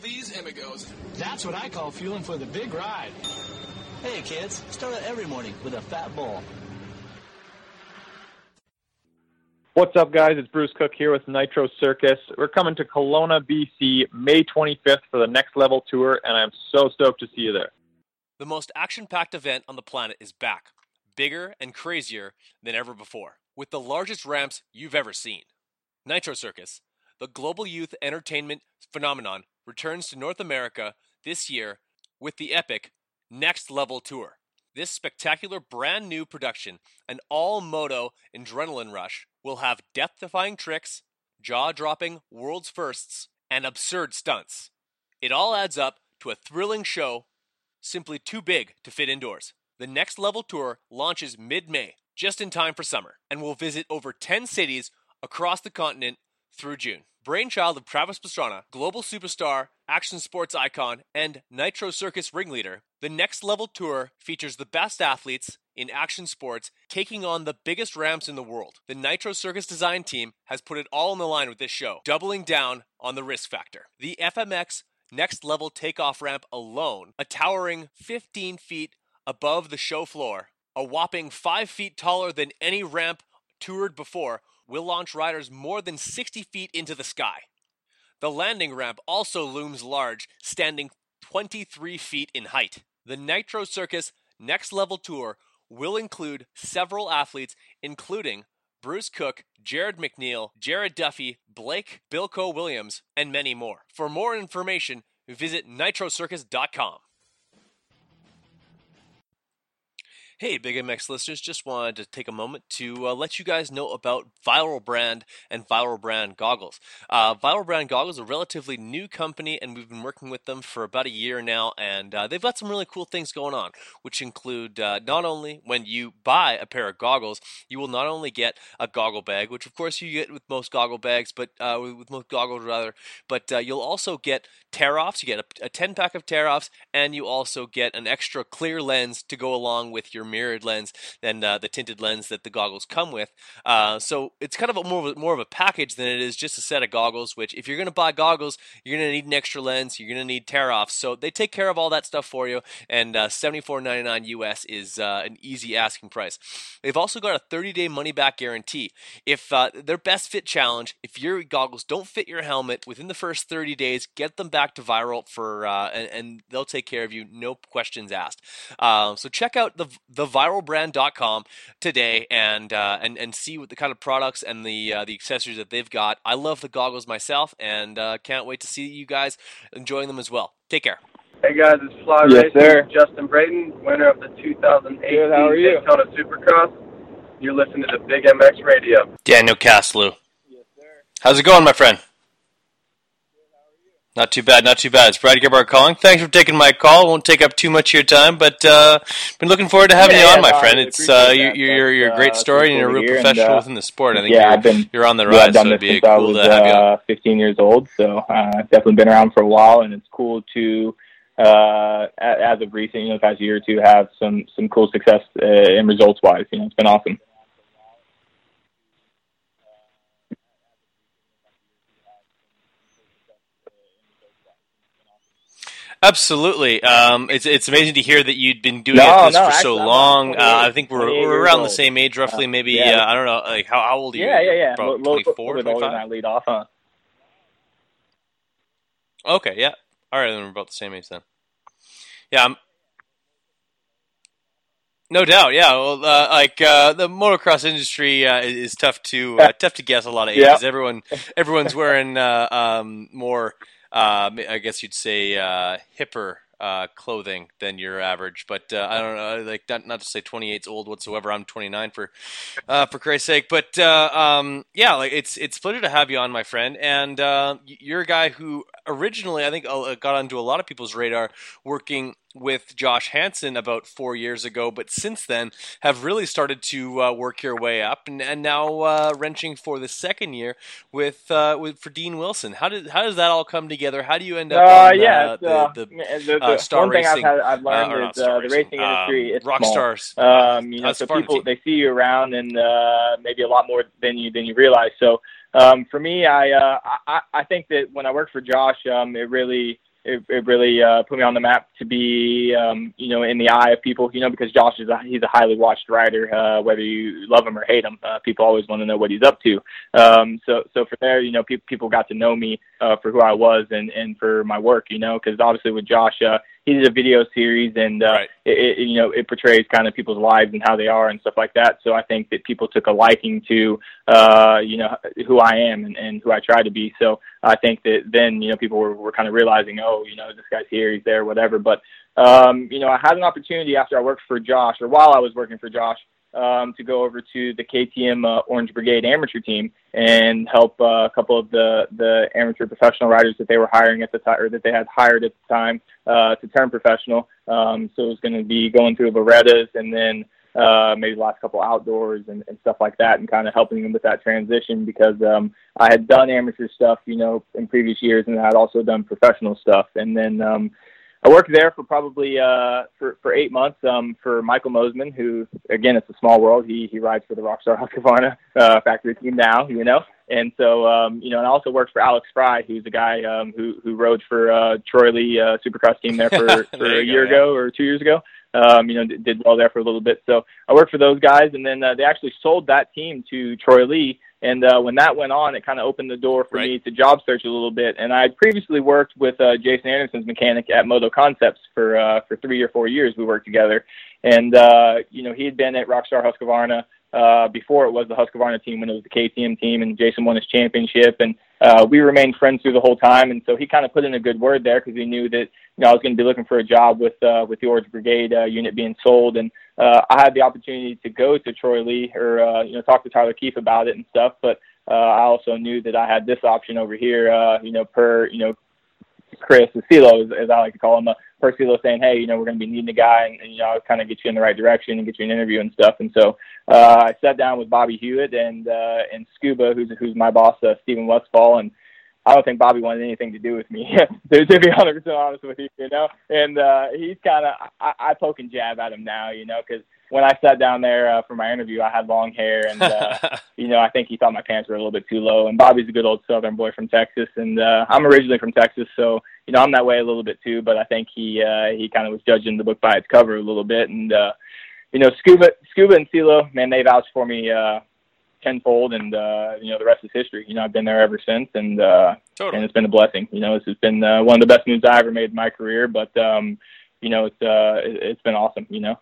[SPEAKER 5] Cereal V's Amigos. That's what I call fueling for the big ride.
[SPEAKER 6] Hey, kids, start out every morning with a fat bowl.
[SPEAKER 7] What's up, guys? It's Bruce Cook here with Nitro Circus. We're coming to Kelowna, BC, May 25th for the Next Level Tour, and I'm so stoked to see you there.
[SPEAKER 3] The most action packed event on the planet is back, bigger and crazier than ever before, with the largest ramps you've ever seen. Nitro Circus, the global youth entertainment phenomenon, returns to North America this year with the epic Next Level Tour. This spectacular brand new production, an all moto adrenaline rush, will have death defying tricks, jaw dropping world's firsts, and absurd stunts. It all adds up to a thrilling show simply too big to fit indoors. The Next Level Tour launches mid May, just in time for summer, and will visit over 10 cities across the continent through June. Brainchild of Travis Pastrana, global superstar, action sports icon, and Nitro Circus ringleader, the Next Level Tour features the best athletes, in action sports, taking on the biggest ramps in the world. The Nitro Circus design team has put it all on the line with this show, doubling down on the risk factor. The FMX next level takeoff ramp alone, a towering 15 feet above the show floor, a whopping 5 feet taller than any ramp toured before, will launch riders more than 60 feet into the sky. The landing ramp also looms large, standing 23 feet in height. The Nitro Circus Next Level Tour will include several athletes, including Bruce Cook, Jarryd McNeil, Jared Duffy, Blake Bilko Williams, and many more. For more information, visit nitrocircus.com. Hey, Big MX listeners, just wanted to take a moment to uh, let you guys know about Viral Brand and Viral Brand Goggles. Uh, Viral Brand Goggles is a relatively new company, and we've been working with them for about a year now, and uh, they've got some really cool things going on, which include uh, not only when you buy a pair of goggles, you will not only get a goggle bag, which of course you get with most goggle bags, but uh, with most goggles rather, but uh, you'll also get tear offs. You get a, a 10 pack of tear offs, and you also get an extra clear lens to go along with your mirrored lens than uh, the tinted lens that the goggles come with. Uh, so it's kind of a more of a, more of a package than it is just a set of goggles. Which, if you're going to buy goggles, you're going to need an extra lens. You're going to need tear offs. So they take care of all that stuff for you. And uh, $74.99 US is uh, an easy asking price. They've also got a 30 day money back guarantee. If uh, their best fit challenge, if your goggles don't fit your helmet within the first 30 days, get them back to Viral for uh, and, and, they'll take care of you, no questions asked. so check out the the theviralbrand.com today and uh, and and see what the kind of products and the uh, the accessories that they've got. I love the goggles myself, and uh, can't wait to see you guys enjoying them as well. Take care.
[SPEAKER 8] Hey guys, it's Fly
[SPEAKER 7] yes,
[SPEAKER 8] Racing.
[SPEAKER 7] Sir.
[SPEAKER 8] Justin Brayton, winner of the 2018 Daytona Supercross. You're listening to the Big MX Radio.
[SPEAKER 3] Daniel Caslew. Yes, sir. How's it going, my friend? Not too bad, not too bad. It's Brad Gerbart calling. Thanks for taking my call. Won't take up too much of your time, but uh, been looking forward to having
[SPEAKER 7] yeah,
[SPEAKER 3] you on,
[SPEAKER 7] yeah,
[SPEAKER 3] my
[SPEAKER 7] no,
[SPEAKER 3] friend. It's uh, you, you're you're a great story, and you're a real professional
[SPEAKER 7] and, uh,
[SPEAKER 3] within the sport. I think
[SPEAKER 7] yeah,
[SPEAKER 3] you're,
[SPEAKER 7] I've been,
[SPEAKER 3] you're on the rise, so it'd be cool
[SPEAKER 7] was
[SPEAKER 3] to have you on.
[SPEAKER 7] uh, 15 years old, so uh, I've definitely been around for a while, and it's cool to, uh, as of recent, you know, the past year or two, have some some cool success uh, in results wise. You know, it's been awesome.
[SPEAKER 3] Absolutely. Um, it's it's amazing to hear that you'd been doing
[SPEAKER 7] No,
[SPEAKER 3] this
[SPEAKER 7] no,
[SPEAKER 3] for so long. Uh, I think we're, we're around the same age, roughly.
[SPEAKER 7] Uh,
[SPEAKER 3] maybe
[SPEAKER 7] yeah.
[SPEAKER 3] uh, I don't know. Like how, how old are you?
[SPEAKER 7] Yeah, yeah, yeah.
[SPEAKER 3] About
[SPEAKER 7] lo-
[SPEAKER 3] 24,
[SPEAKER 7] little bit
[SPEAKER 3] 25?
[SPEAKER 7] Lead off, huh?
[SPEAKER 3] Okay, yeah. All right, then we're about the same age then. Yeah, I'm, no doubt. Yeah, well, uh, like uh, the motocross industry uh, is, is tough to uh, tough to guess a lot of ages.
[SPEAKER 7] Yeah.
[SPEAKER 3] Everyone, everyone's wearing uh, um, more. Uh, I guess you'd say uh, hipper uh, clothing than your average, but uh, I don't know. Like not, not to say 28's old whatsoever. I'm 29 for uh, for Christ's sake. But uh, um, yeah, like it's it's pleasure to have you on, my friend. And uh, you're a guy who originally I think uh, got onto a lot of people's radar working with Josh Hansen about four years ago, but since then have really started to uh, work your way up, and, and now uh, wrenching for the second year with uh, with for Dean Wilson. How did how does that all come together? How do you end up?
[SPEAKER 7] Uh,
[SPEAKER 3] on,
[SPEAKER 7] yeah,
[SPEAKER 3] uh,
[SPEAKER 7] uh,
[SPEAKER 3] the, the,
[SPEAKER 7] the, the
[SPEAKER 3] uh, Star
[SPEAKER 7] one thing
[SPEAKER 3] Racing,
[SPEAKER 7] I've, had, I've
[SPEAKER 3] uh,
[SPEAKER 7] learned is uh, the racing
[SPEAKER 3] um,
[SPEAKER 7] industry. it's
[SPEAKER 3] rock
[SPEAKER 7] small.
[SPEAKER 3] stars.
[SPEAKER 7] Um, you know, so people they see you around and uh, maybe a lot more than you than you realize. So um, for me, I, uh, I I think that when I worked for Josh, um, it really it, it really uh, put me on the map to be um, you know in the eye of people. You know, because Josh is a, he's a highly watched rider. Uh, whether you love him or hate him, uh, people always want to know what he's up to. Um, so so for there, you know, pe- people got to know me uh, for who I was and and for my work. You know, because obviously with Josh. Uh, he did a video series and uh, it, it, you know it portrays kind of people's lives and how they are and stuff like that. So I think that people took a liking to uh, you know who I am and, and who I try to be. So I think that then you know people were, were kind of realizing, oh, you know, this guy's here, he's there, whatever. But um, you know, I had an opportunity after I worked for Josh or while I was working for Josh um, to go over to the KTM uh, Orange Brigade amateur team and help uh, a couple of the the amateur professional riders that they were hiring at the time or that they had hired at the time uh, to turn professional. Um, so it was going to be going through Lorettas and then uh, maybe the last couple outdoors and, and stuff like that, and kind of helping them with that transition because um, I had done amateur stuff, you know, in previous years, and I had also done professional stuff, and then. Um, I worked there for probably uh, for for eight months um, for Michael Mosiman, who again it's a small world. He he rides for the Rockstar [laughs] Husqvarna uh, factory team now, you know. And so um, you know, and I also worked for Alex Frye, who's a guy um, who who rode for uh, Troy Lee uh, Supercross team there for [laughs] for
[SPEAKER 3] There
[SPEAKER 7] a year
[SPEAKER 3] go, yeah.
[SPEAKER 7] ago or two years ago. Um, you know, d- did well there for a little bit. So I worked for those guys, and then uh, they actually sold that team to Troy Lee. And uh, when that went on, it kind of opened the door for me to job search a little bit. And I had previously worked with uh, Jason Anderson's mechanic at Moto Concepts for uh, for three or four years. We worked together, and uh, you know he had been at Rockstar Husqvarna uh, before it was the Husqvarna team when it was the KTM team, and Jason won his championship, and uh, we remained friends through the whole time. And so he kind of put in a good word there because he knew that you know I was going to be looking for a job with uh, with the Orange Brigade uh, unit being sold, and uh, I had the opportunity to go to Troy Lee or uh, you know talk to Tyler Keefe about it and stuff, but uh, I also knew that I had this option over here, uh, you know, per, you know, Chris, the CeeLo, as, as I like to call him, uh, per CeeLo saying, hey, you know, we're going to be needing a guy and, and you know, I'll kind of get you in the right direction and get you an interview and stuff. And so uh, I sat down with Bobby Hewitt and, uh, and Scuba, who's, who's my boss, uh, Stephen Westfall, and I don't think Bobby wanted anything to do with me, [laughs] to, to be 100% honest with you, you know. And uh, he's kind of, I, I poke and jab at him now, you know, because when I sat down there uh, for my interview, I had long hair, and uh, [laughs] you know, I think he thought my pants were a little bit too low. And Bobby's a good old Southern boy from Texas, and uh, I'm originally from Texas, so you know, I'm that way a little bit too. But I think he uh, he kind of was judging the book by its cover a little bit, and uh, you know, Scuba, Scuba and CeeLo, man, they vouched for me uh, tenfold, and uh, you know, the rest is history. You know, I've been there ever since, and uh,
[SPEAKER 3] Totally.
[SPEAKER 7] and it's been a blessing. You know, this has been uh, one of the best moves I ever made in my career, but um, you know, it's uh, it, it's been awesome. You know.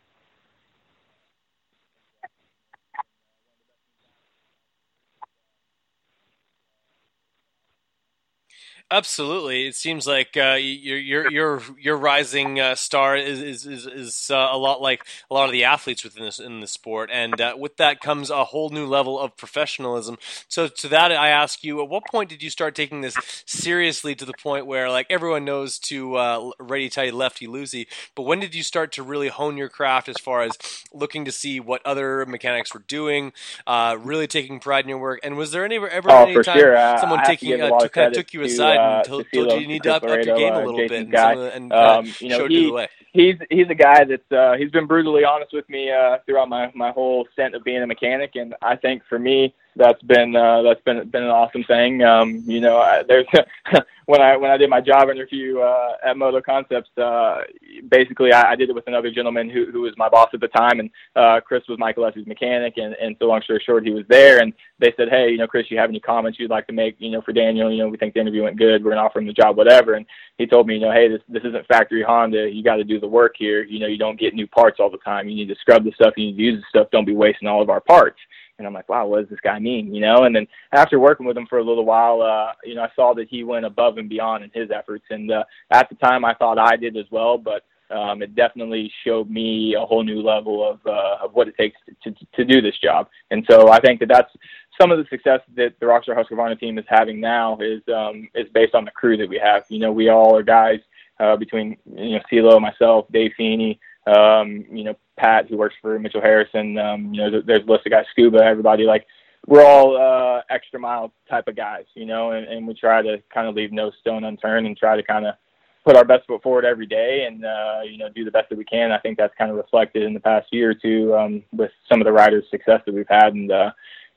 [SPEAKER 3] Absolutely, it seems like uh, your your your your rising uh, star is is is, is uh, a lot like a lot of the athletes within this in the sport, and uh, with that comes a whole new level of professionalism. So to that, I ask you, at what point did you start taking this seriously to the point where like everyone knows to uh, ready tight lefty loosey, but when did you start to really hone your craft as far as looking to see what other mechanics were doing, uh, really taking pride in your work, and was there any ever
[SPEAKER 7] Oh,
[SPEAKER 3] any time
[SPEAKER 7] sure.
[SPEAKER 3] Someone
[SPEAKER 7] to
[SPEAKER 3] taking uh, took, kind of took you
[SPEAKER 7] to,
[SPEAKER 3] aside
[SPEAKER 7] uh,
[SPEAKER 3] and told,
[SPEAKER 7] to
[SPEAKER 3] told you you need to up, up your game a
[SPEAKER 7] uh,
[SPEAKER 3] little bit and,
[SPEAKER 7] guy.
[SPEAKER 3] some of the- and
[SPEAKER 7] Um,
[SPEAKER 3] uh,
[SPEAKER 7] you know,
[SPEAKER 3] showed you
[SPEAKER 7] he
[SPEAKER 3] the way.
[SPEAKER 7] he's he's a guy that's uh, he's been brutally honest with me uh, throughout my my whole stint of being a mechanic, and I think for me that's been uh, that's been been an awesome thing. Um, you know, I, there's [laughs] when I when I did my job interview uh, at Moto Concepts, uh, basically I, I did it with another gentleman who who was my boss at the time, and uh, Chris was Michael Leslie's mechanic, and and so long story short, he was there, and they said, hey, you know, Chris, you have any comments you'd like to make, you know, for Daniel? You know, we think the interview went good. We're gonna offer him the job, whatever. And he told me, you know, hey, this this isn't factory Honda. You got to do the work here. You know, you don't get new parts all the time. You need to scrub the stuff. You need to use the stuff. Don't be wasting all of our parts. And I'm like, wow, what does this guy mean? You know, and then after working with him for a little while, uh, you know, I saw that he went above and beyond in his efforts. And uh, at the time, I thought I did as well, but um, it definitely showed me a whole new level of uh, of what it takes to, to to do this job. And so I think that that's some of the success that the Rockstar Husqvarna team is having now is um, is based on the crew that we have. You know, we all are guys uh, between you know CeeLo, myself, Dave Feeney, um, you know Pat who works for Mitchell Harrison. Um, you know, there- there's a list of guys, Scuba, everybody like. We're all uh, extra mile type of guys, you know, and, and we try to kind of leave no stone unturned and try to kind of put our best foot forward every day and uh, you know do the best that we can. I think that's kind of reflected in the past year or two um, with some of the riders' success that we've had. And uh,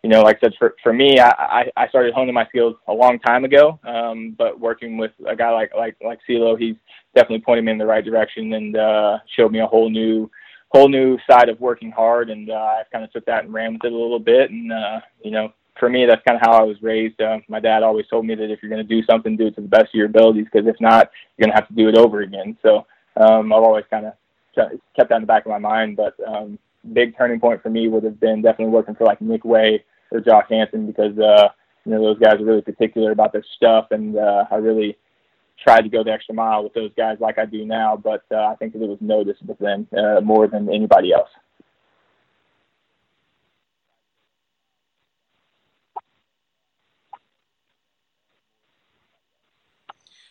[SPEAKER 7] you know, like I said, for for me, I, I started honing my skills a long time ago. Um, but working with a guy like like like CeeLo, he's definitely pointed me in the right direction and uh, showed me a whole new whole new side of working hard. And uh, I kind of took that and ran with it a little bit. And uh, you know, for me, that's kind of how I was raised. Uh, my dad always told me that if you're going to do something, do it to the best of your abilities, because if not, you're going to have to do it over again. So um, I've always kind of kept that in the back of my mind. But um, big turning point for me would have been definitely working for like Nick Wey or Josh Hansen, because uh, you know those guys are really particular about their stuff, and uh, I really tried to go the extra mile with those guys like I do now. But uh, I think that it was noticed with them uh, more than anybody else.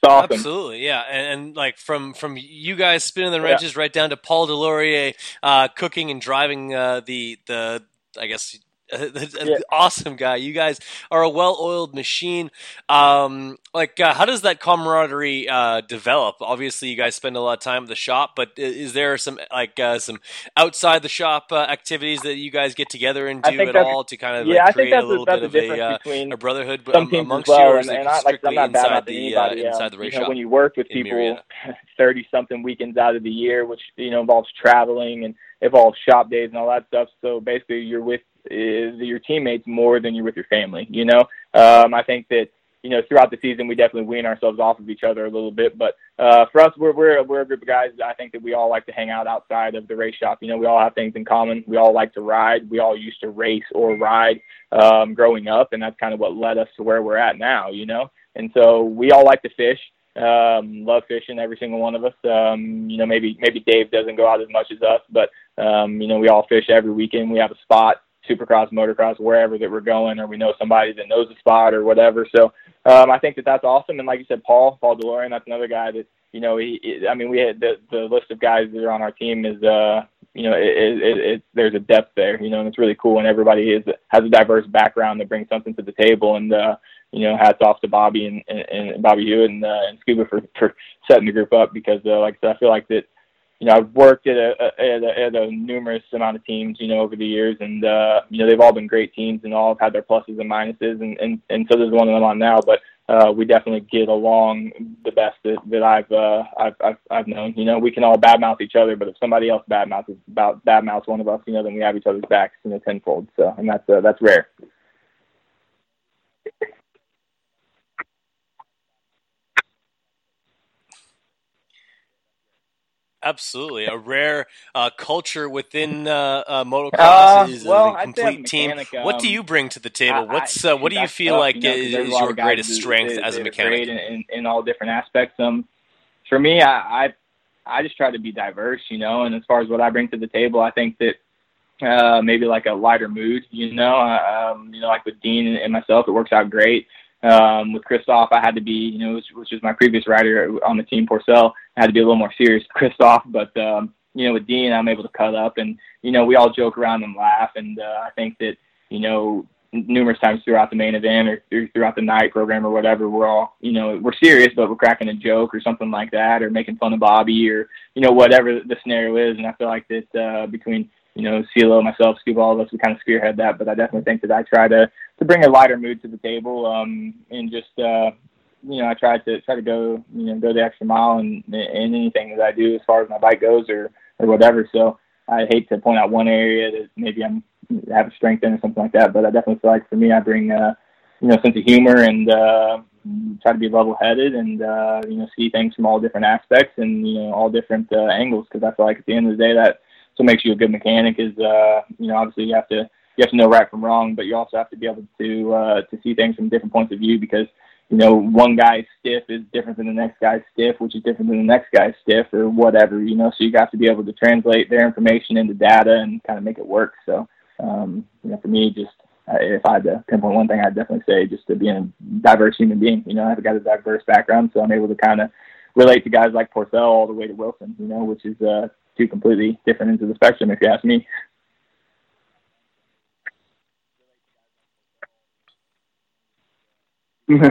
[SPEAKER 7] Awesome.
[SPEAKER 3] Absolutely, yeah, and, and like from from you guys spinning the wrenches right down to Paul Delorier uh, cooking and driving uh, the the I guess [laughs] yeah. awesome guy. You guys are a well-oiled machine. Um, like, uh, how does that camaraderie uh, develop? Obviously, you guys spend a lot of time at the shop, but is there some like uh, some outside the shop uh, activities that you guys get together and do at all to kind of
[SPEAKER 7] yeah,
[SPEAKER 3] like, create
[SPEAKER 7] a
[SPEAKER 3] little
[SPEAKER 7] bit
[SPEAKER 3] of
[SPEAKER 7] a,
[SPEAKER 3] uh, a, brotherhood amongst
[SPEAKER 7] well,
[SPEAKER 3] yours,
[SPEAKER 7] and,
[SPEAKER 3] like,
[SPEAKER 7] and I, like, I'm not
[SPEAKER 3] inside
[SPEAKER 7] the
[SPEAKER 3] anybody, inside the race
[SPEAKER 7] you know? When you work with people [laughs] thirty something weekends out of the year, which you know involves traveling and involves shop days and all that stuff. So basically, you're with is your teammates more than you're with your family. You know, um, I think that you know throughout the season we definitely wean ourselves off of each other a little bit, but uh, for us, we're we're we're a group of guys. I think that we all like to hang out outside of the race shop. You know, we all have things in common. We all like to ride. We all used to race or ride um, growing up, and that's kind of what led us to where we're at now. You know, and so we all like to fish. Um, love fishing, every single one of us. Um, you know, maybe maybe Dave doesn't go out as much as us, but um, you know, we all fish every weekend. We have a spot supercross, motocross, wherever that we're going, or we know somebody that knows the spot or whatever. So um, I think that that's awesome. And like you said, Paul, Paul DeLorean, that's another guy that you know. He, he I mean, we had the the list of guys that are on our team is uh, you know, it, it, it, there's a depth there, you know, and it's really cool. And everybody is has a diverse background that brings something to the table. And uh, you know, hats off to Bobby and, and, and Bobby Hewitt and, uh, and Scuba for for setting the group up because, uh, like I said, I feel like that you know, I've worked at a, at a, at a numerous amount of teams, you know, over the years, and uh, you know, they've all been great teams and all have had their pluses and minuses, and and and so there's one of them on now, but uh, we definitely get along the best that, that I've, uh, I've I've I've known. You know, we can all badmouth each other, but if somebody else badmouths about badmouths one of us, you know, then we have each other's backs, you know, tenfold. So, and that's uh, that's rare.
[SPEAKER 3] Absolutely, a rare uh, culture within uh, uh, motocross
[SPEAKER 7] uh,
[SPEAKER 3] is
[SPEAKER 7] well,
[SPEAKER 3] a complete team.
[SPEAKER 7] Mechanic, um,
[SPEAKER 3] what do you bring to the table? What's uh, what do you feel
[SPEAKER 7] tough,
[SPEAKER 3] like
[SPEAKER 7] you know,
[SPEAKER 3] is, your greatest strength as a mechanic?
[SPEAKER 7] In, in, in, all different aspects. Um, for me, I, I I just try to be diverse, you know. And as far as what I bring to the table, I think that uh, maybe like a lighter mood, you know. Um, you know, like with Dean and myself, it works out great. Um, with Christophe, I had to be, you know, which, which was my previous rider on the team, Pourcel. I had to be a little more serious, Christophe. But um, you know, with Dean, I'm able to cut up, and you know, we all joke around and laugh. And uh, I think that, you know, numerous times throughout the main event or throughout the night program or whatever, we're all, you know, we're serious, but we're cracking a joke or something like that, or making fun of Bobby or, you know, whatever the scenario is. And I feel like that uh, between, you know, CeeLo, myself, Scuba, all of us, we kind of spearhead that. But I definitely think that I try to to bring a lighter mood to the table, um, and just, uh, you know, I try to try to go, you know, go the extra mile in, in anything that I do as far as my bike goes or or whatever. So I hate to point out one area that maybe I'm have a strength in or something like that. But I definitely feel like for me, I bring uh, you know sense of humor and uh, try to be level-headed and uh, you know see things from all different aspects and you know all different uh, angles because I feel like at the end of the day that what makes you a good mechanic is uh, you know obviously you have to you have to know right from wrong, but you also have to be able to uh, to see things from different points of view because you know, one guy's stiff is different than the next guy's stiff, which is different than the next guy's stiff or whatever, you know, so you got to be able to translate their information into data and kind of make it work. So, um, you know, for me, just uh, if I had to pinpoint one thing, I'd definitely say just to be a diverse human being. You know, I've got a diverse background, so I'm able to kind of relate to guys like Pourcel all the way to Wilson. You know, which is uh, two completely different ends of the spectrum, if you ask me. Mm-hmm.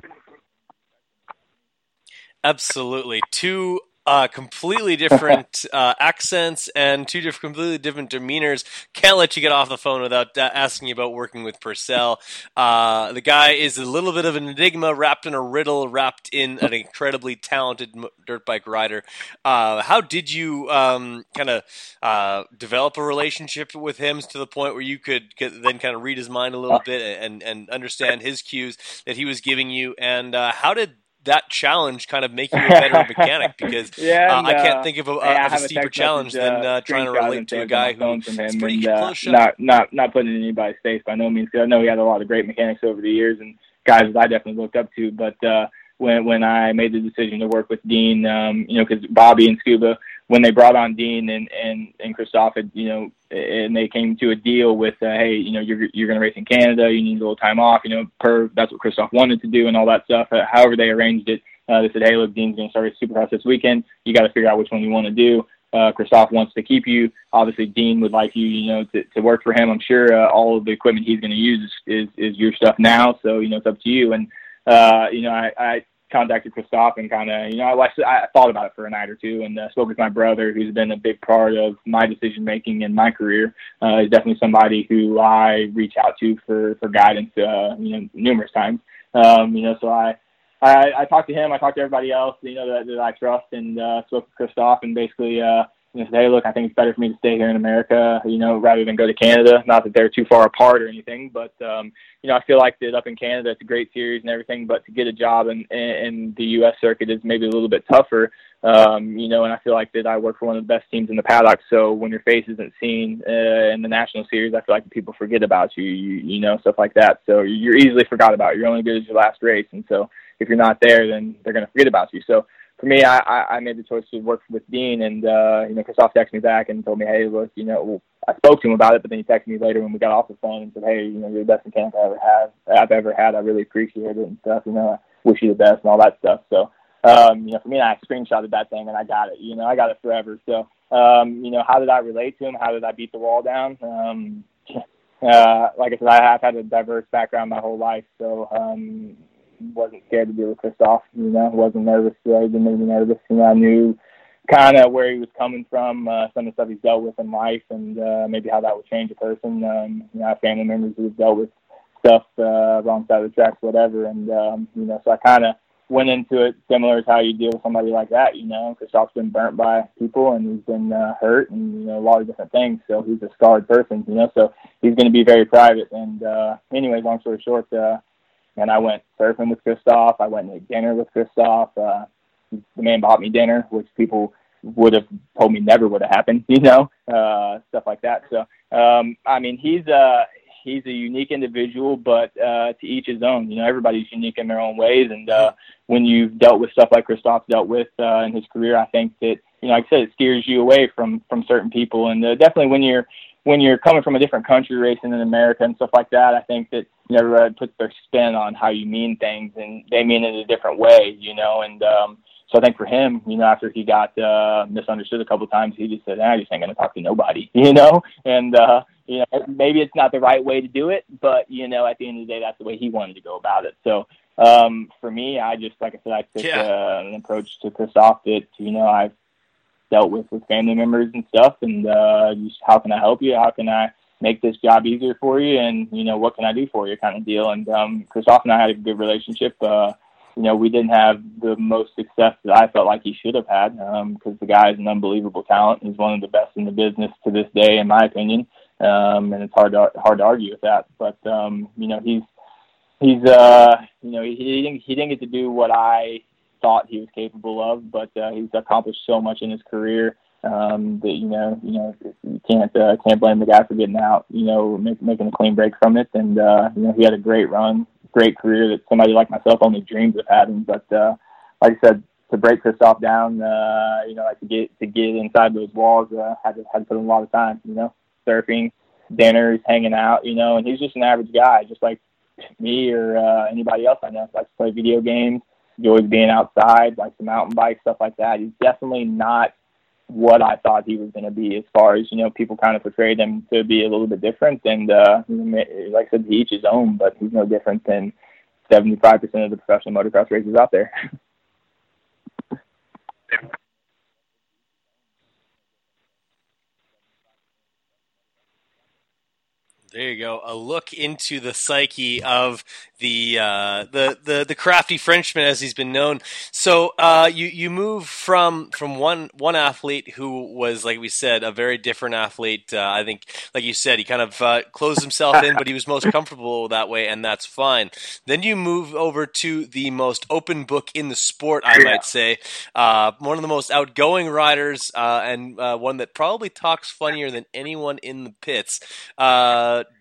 [SPEAKER 3] Absolutely. Two uh, completely different [laughs] uh, accents and two different, completely different demeanors. Can't let you get off the phone without uh, asking you about working with Pourcel. Uh, the guy is a little bit of an enigma, wrapped in a riddle, wrapped in an incredibly talented dirt bike rider. Uh, how did you um, kind of uh, develop a relationship with him to the point where you could then kind of read his mind a little bit and, and understand his cues that he was giving you? And how did that challenge kind of make you a better mechanic [laughs] because
[SPEAKER 7] yeah,
[SPEAKER 3] uh,
[SPEAKER 7] and,
[SPEAKER 3] I can't
[SPEAKER 7] uh,
[SPEAKER 3] think of a,
[SPEAKER 7] hey,
[SPEAKER 3] of a steeper challenge
[SPEAKER 7] message,
[SPEAKER 3] than uh, trying to relate to a guy who
[SPEAKER 7] from him
[SPEAKER 3] is pretty
[SPEAKER 7] and, uh,
[SPEAKER 3] close shot.
[SPEAKER 7] not not not putting in anybody's face by no means because I know he had a lot of great mechanics over the years and guys that I definitely looked up to. But uh, when when I made the decision to work with Dean, um, you know, because Bobby and Scuba when they brought on Dean and and and Christophe you know and they came to a deal with uh, hey you know you're you're going to race in Canada you need a little time off you know per that's what Christophe wanted to do and all that stuff uh, however they arranged it uh, they said hey look Dean's going to start a Supercross this weekend you got to figure out which one you want to do uh, Christophe wants to keep you. Obviously, Dean would like you, you know, to, to work for him. I'm sure uh, all of the equipment he's going to use is, is is your stuff now. So you know, it's up to you. And uh, you know, I, I contacted Christophe and kind of, you know, I, I thought about it for a night or two and uh, spoke with my brother, who's been a big part of my decision making in my career. Uh, he's definitely somebody who I reach out to for for guidance, uh, you know, numerous times. Um, you know, so I. I, I talked to him. I talked to everybody else, you know, that, that I trust, and uh, spoke with Christophe, and basically, uh, you know, said, hey, look, I think it's better for me to stay here in America, you know, rather than go to Canada. Not that they're too far apart or anything, but um, you know, I feel like that up in Canada it's a great series and everything, but to get a job in in the U.S. circuit is maybe a little bit tougher. Um, you know, and I feel like that I work for one of the best teams in the paddock. So when your face isn't seen uh, in the national series, I feel like people forget about you, you, you know, stuff like that. So you're easily forgot about. You're only good as your last race, and so if you're not there, then they're going to forget about you. So for me, I, I made the choice to work with Dean, and uh, you know, Christophe texted me back and told me, hey, look, you know, I spoke to him about it, but then he texted me later when we got off the phone and said, hey, you know, you're the best mechanic I ever have, I've ever had. I really appreciate it and stuff. You know, I wish you the best and all that stuff. So, um, you know, for me, I screenshotted that thing and I got it. You know, I got it forever. So, um, you know, how did I relate to him? How did I beat the wall down? Um, [laughs] uh, like I said, I have had a diverse background my whole life, so um, wasn't scared to deal with Christophe. You know, wasn't nervous. He didn't make me nervous. You know, I knew kind of where he was coming from, uh, some of the stuff he's dealt with in life, and uh, maybe how that would change a person. Um, you know, family members who've dealt with stuff uh, wrong side of the tracks, whatever, and um, you know, so I kind of went into it similar to how you deal with somebody like that. You know, Christophe's been burnt by people and he's been uh, hurt and you know a lot of different things. So he's a scarred person. You know, so he's going to be very private. And uh, anyway, long story short, uh, and I went surfing with Christophe. I went to dinner with Christophe. Uh, the man bought me dinner, which people would have told me never would have happened, [laughs] you know, uh, stuff like that. So, um, I mean, he's uh, he's a unique individual, but uh, to each his own. You know, everybody's unique in their own ways, and uh, when you've dealt with stuff like Christophe dealt with uh, in his career, I think that you know, like I said, it steers you away from from certain people, and uh, definitely when you're when you're coming from a different country racing in America and stuff like that, I think that you know, everybody puts their spin on how you mean things and they mean it a different way, you know, and um so I think for him, you know, after he got uh misunderstood a couple of times, he just said, I just ain't gonna talk to nobody, [laughs] you know? And uh you know, maybe it's not the right way to do it, but you know, at the end of the day that's the way he wanted to go about it. So um for me I just like I said, I took yeah. uh, an approach to Christophe that, you know, I've dealt with with family members and stuff and uh how can I help you? How can I make this job easier for you? And you know what can I do for you kind of deal. And um Christophe and I had a good relationship uh you know we didn't have the most success that I felt like he should have had um because the guy is an unbelievable talent. He's one of the best in the business to this day in my opinion. Um and it's hard to hard to argue with that. But um you know he's he's uh you know he, he didn't he didn't get to do what I thought he was capable of but uh, he's accomplished so much in his career um, that you know, you know, you can't uh, can't blame the guy for getting out. You know, make, making a clean break from it, and uh, you know, he had a great run, great career that somebody like myself only dreams of having. But uh, like I said, to break Christophe down, uh, you know, like to get to get inside those walls, uh, had to had to put in a lot of time. You know, surfing, dinners, hanging out. You know, and he's just an average guy, just like me or uh, anybody else I know. Likes to play video games, enjoys being outside, likes to mountain bike, stuff like that. He's definitely not what I thought he was going to be as far as, you know, people kind of portrayed him to be a little bit different. And, uh, like I said, he each his own, but he's no different than 75% of the professional motocross racers out there.
[SPEAKER 3] There you go. A look into the psyche of the uh, the the the crafty Frenchman, as he's been known. So uh, you you move from from one one athlete who was, like we said, a very different athlete. Uh, I think, like you said, he kind of uh, closed himself in, but he was most comfortable that way, and that's fine. Then you move over to the most open book in the sport, I might say, uh, one of the most outgoing riders, uh, and one that probably talks funnier than anyone in the pits.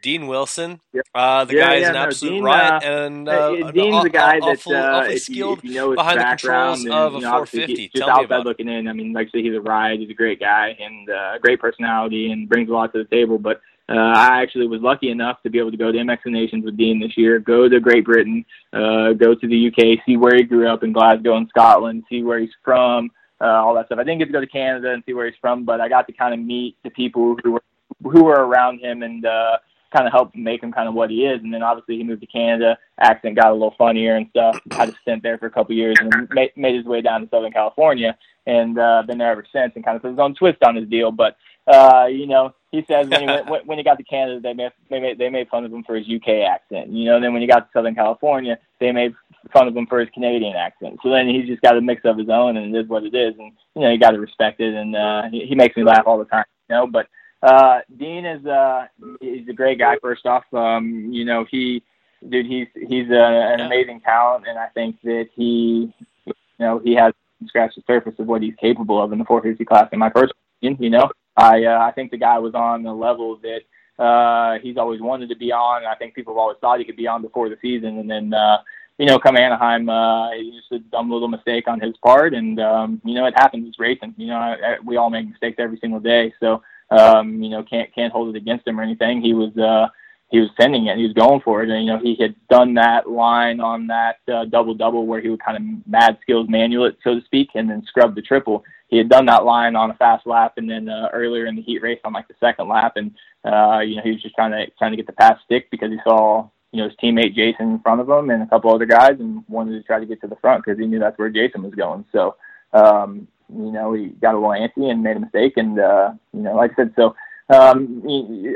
[SPEAKER 3] Dean Wilson, the
[SPEAKER 7] yeah,
[SPEAKER 3] guy
[SPEAKER 7] yeah,
[SPEAKER 3] is an
[SPEAKER 7] no,
[SPEAKER 3] absolute
[SPEAKER 7] Dean,
[SPEAKER 3] riot and uh,
[SPEAKER 7] Dean's
[SPEAKER 3] an,
[SPEAKER 7] a guy
[SPEAKER 3] awful,
[SPEAKER 7] that uh,
[SPEAKER 3] awfully
[SPEAKER 7] if, you, you know
[SPEAKER 3] behind the controls
[SPEAKER 7] and,
[SPEAKER 3] of a
[SPEAKER 7] you know,
[SPEAKER 3] 450.
[SPEAKER 7] Just
[SPEAKER 3] Tell me
[SPEAKER 7] outside
[SPEAKER 3] about
[SPEAKER 7] looking in, I mean, like I say, he's a ride. He's a great guy and uh, a great personality and brings a lot to the table. But uh, I actually was lucky enough to be able to go to MX Nations with Dean this year, go to Great Britain, uh, go to the UK, see where he grew up in Glasgow in Scotland, see where he's from, uh, all that stuff. I didn't get to go to Canada and see where he's from, but I got to kind of meet the people who were who were around him and uh, kind of help make him kind of what he is. And then obviously he moved to Canada, accent got a little funnier and stuff. Had a stint there for a couple of years and made, made his way down to Southern California and uh, been there ever since and kind of put his own twist on his deal. But uh, you know, he says when he went, [laughs] when he got to Canada, they made they made they made fun of him for his UK accent. You know, then when he got to Southern California, they made fun of him for his Canadian accent. So then he's just got a mix of his own, and it is what it is. And you know, you got to respect it. And uh, he, he makes me laugh all the time. You know, but uh, Dean is uh, he's a great guy. First off, um, you know, he dude, he's he's a, an amazing talent, and I think that he, you know, he has scratched the surface of what he's capable of in the 450 class. In my personal opinion, you know, I uh, I think the guy was on the level that uh, he's always wanted to be on. I think people have always thought he could be on before the season, and then uh, you know, come Anaheim, uh, just a dumb little mistake on his part, and um, you know, it happens. It's racing. You know, I, I, we all make mistakes every single day, so um, you know, can't can't hold it against him or anything. He was uh, he was sending it. He was going for it, and you know, he had done that line on that uh, double double where he would kind of mad skills manual it, so to speak, and then scrub the triple he had done that line on a fast lap and then uh, earlier in the heat race on like the second lap and uh you know he was just trying to trying to get the pass stick because he saw you know his teammate Jason in front of him and a couple other guys and wanted to try to get to the front because he knew that's where Jason was going so um you know he got a little antsy and made a mistake and uh you know like I said so um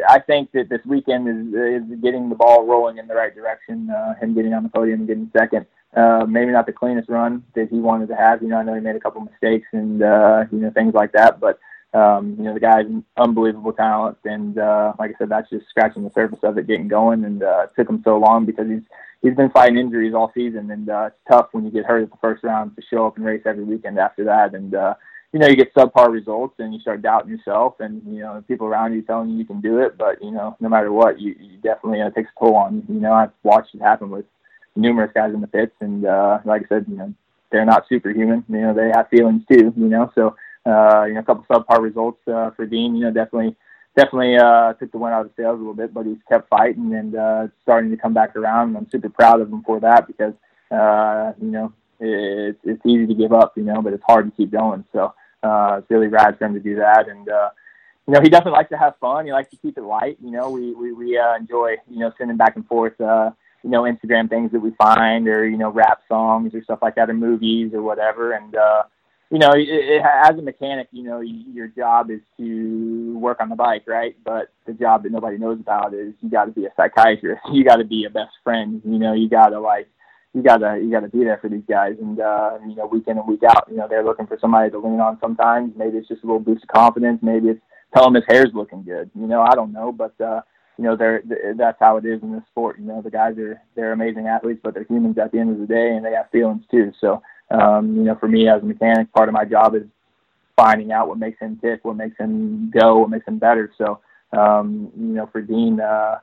[SPEAKER 7] I think that this weekend is is getting the ball rolling in the right direction uh him getting on the podium and getting second uh, maybe not the cleanest run that he wanted to have. You know, I know he made a couple mistakes and uh, you know things like that, but um, you know the guy's unbelievable talent, and uh, like I said, that's just scratching the surface of it, getting going, and uh, it took him so long because he's he's been fighting injuries all season, and uh, it's tough when you get hurt at the first round to show up and race every weekend after that, and uh, you know you get subpar results and you start doubting yourself, and you know people around you telling you you can do it, but you know no matter what, you, you definitely uh, it takes a toll on you. You know I've watched it happen with numerous guys in the pits, and uh, like I said, you know, they're not superhuman. You know, they have feelings too. You know, so uh, you know, a couple subpar results uh, for Dean. You know, definitely, definitely uh, took the wind out of sails a little bit, but he's kept fighting and uh, starting to come back around. And I'm super proud of him for that because uh, you know, it's it's easy to give up, you know, but it's hard to keep going. So uh, it's really rad for him to do that, and. uh you know, he definitely likes to have fun. He likes to keep it light. You know, we we we uh, enjoy you know sending back and forth uh, you know, Instagram things that we find or, you know, rap songs or stuff like that or movies or whatever. And, uh, you know, it, it, as a mechanic, you know, your job is to work on the bike, right? But the job that nobody knows about is you got to be a psychiatrist. [laughs] You got to be a best friend. You know, you got to like, you gotta you gotta be there for these guys, and uh, you know, week in and week out, you know, they're looking for somebody to lean on. Sometimes maybe it's just a little boost of confidence. Maybe it's tell him his hair's looking good. You know, I don't know, but uh, you know, they're, that's how it is in this sport. You know, the guys are they're amazing athletes, but they're humans at the end of the day, and they have feelings too. So, um, you know, for me as a mechanic, part of my job is finding out what makes him tick, what makes him go, what makes him better. So, um, you know, for Dean, uh,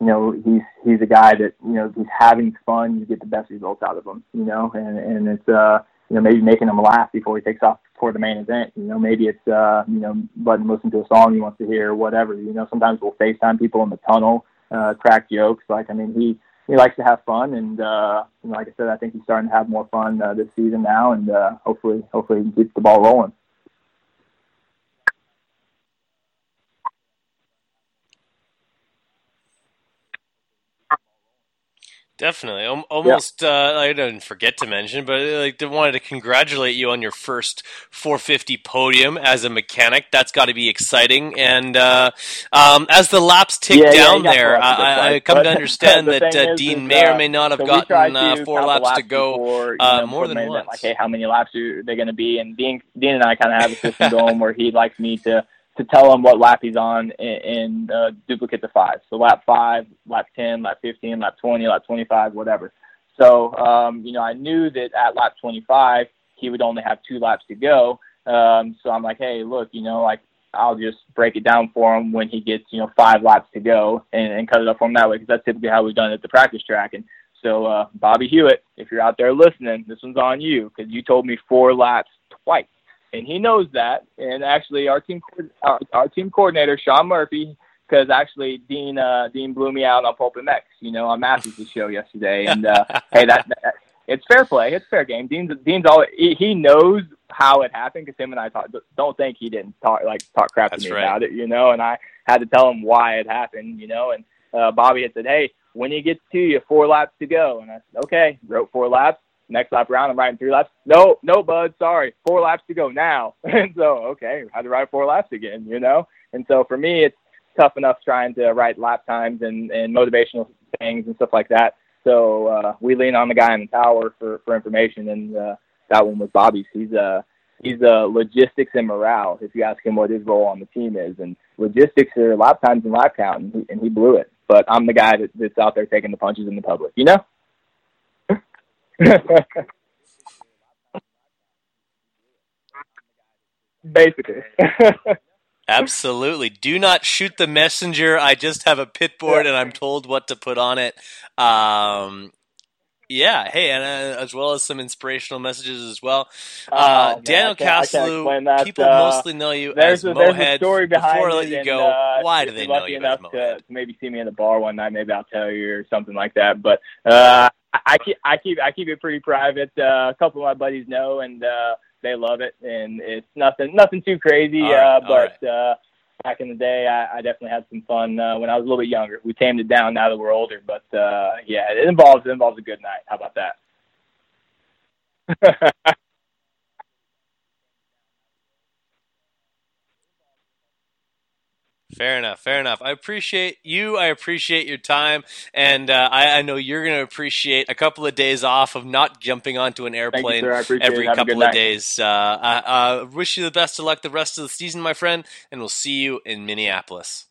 [SPEAKER 7] you know, he's he's a guy that you know he's having fun. You get the best results out of him. You know, and and it's uh, you know maybe making him laugh before he takes off for the main event. You know, maybe it's uh, you know letting him listen to a song he wants to hear or whatever. You know, sometimes we'll FaceTime people in the tunnel, uh, crack jokes. Like I mean, he he likes to have fun, and uh, you know, like I said, I think he's starting to have more fun uh, this season now, and uh, hopefully, hopefully, he keeps the ball rolling.
[SPEAKER 3] Definitely, almost. Yeah. Uh, I didn't forget to mention, but uh, like, wanted to congratulate you on your first 450 podium as a mechanic. That's got to be exciting. And uh, um, as the laps tick
[SPEAKER 7] yeah,
[SPEAKER 3] down
[SPEAKER 7] yeah,
[SPEAKER 3] there, I, I, come
[SPEAKER 7] but
[SPEAKER 3] to [laughs] understand that uh,
[SPEAKER 7] is,
[SPEAKER 3] Dean
[SPEAKER 7] is,
[SPEAKER 3] may or may not have
[SPEAKER 7] so
[SPEAKER 3] gotten uh, four laps,
[SPEAKER 7] laps,
[SPEAKER 3] to go
[SPEAKER 7] before,
[SPEAKER 3] uh,
[SPEAKER 7] know,
[SPEAKER 3] more than once.
[SPEAKER 7] Like, hey, how many laps are they going to be? And Dean, Dean and I kind of have a system [laughs] going where he likes me to to tell him what lap he's on and, uh, duplicate the five. So lap five, lap 10, lap 15, lap 20, lap 25, whatever. So, um, you know, I knew that at lap 25, he would only have two laps to go. Um, so I'm like, hey, look, you know, like I'll just break it down for him when he gets, you know, five laps to go and, and cut it up for him that way because that's typically how we've done it at the practice track. And so, uh, Bobby Hewitt, if you're out there listening, this one's on you because you told me four laps twice. And he knows that. And actually, our team our, our team coordinator Sean Murphy, because actually Dean uh, Dean blew me out on Pulp MX, you know, on Matthes' [laughs] show yesterday. And uh, hey, that, that it's fair play, it's fair game. Dean's Dean's always he, he knows how it happened because him and I talked. Don't think he didn't talk like talk crap
[SPEAKER 3] That's
[SPEAKER 7] to me
[SPEAKER 3] right.
[SPEAKER 7] about it, you know. And I had to tell him why it happened, you know. And uh, Bobby had said, "Hey, when you get to you, four laps to go." And I said, "Okay." Wrote four laps. Next lap around, I'm riding three laps. No, no, bud, sorry, four laps to go now. [laughs] and so, okay, I had to ride four laps again, you know. And so for me, it's tough enough trying to write lap times and, and motivational things and stuff like that. So uh, we lean on the guy in the tower for, for information, and uh, that one was Bobby's. He's uh, he's uh, logistics and morale. If you ask him what his role on the team is, and logistics are lap times and lap count, and he, and he blew it. But I'm the guy that, that's out there taking the punches in the public, you know. [laughs] Basically. [laughs]
[SPEAKER 3] Absolutely. Do not shoot the messenger. I just have a pit board and I'm told what to put on it. Um, yeah. Hey, and uh, as well as some inspirational messages as well. Uh,
[SPEAKER 7] Oh,
[SPEAKER 3] Daniel
[SPEAKER 7] I can't- I can't
[SPEAKER 3] Caslew, people
[SPEAKER 7] uh,
[SPEAKER 3] mostly know you
[SPEAKER 7] there's
[SPEAKER 3] as
[SPEAKER 7] a,
[SPEAKER 3] Mohead.
[SPEAKER 7] story behind
[SPEAKER 3] Before I let you
[SPEAKER 7] and,
[SPEAKER 3] go,
[SPEAKER 7] uh,
[SPEAKER 3] why do they know you as
[SPEAKER 7] enough
[SPEAKER 3] Mohead?
[SPEAKER 7] to maybe see me in the bar one night, maybe I'll tell you or something like that. But uh, I, keep I keep I keep it pretty private. Uh, a couple of my buddies know, and uh, they love it, and it's nothing nothing too crazy.
[SPEAKER 3] All right,
[SPEAKER 7] uh, but uh, back in the day, I, I definitely had some fun uh, when I was a little bit younger. We tamed it down now that we're older, but uh, yeah, it involves it involves a good night. How about that? [laughs]
[SPEAKER 3] Fair enough. Fair enough. I appreciate you. I appreciate your time, and uh, I, I know you're going to appreciate a couple of days off of not jumping onto an airplane
[SPEAKER 7] appreciate
[SPEAKER 3] every
[SPEAKER 7] it. Have a
[SPEAKER 3] couple of days. Uh, I, I wish you the best of luck the rest of the season, my friend, and we'll see you in Minneapolis.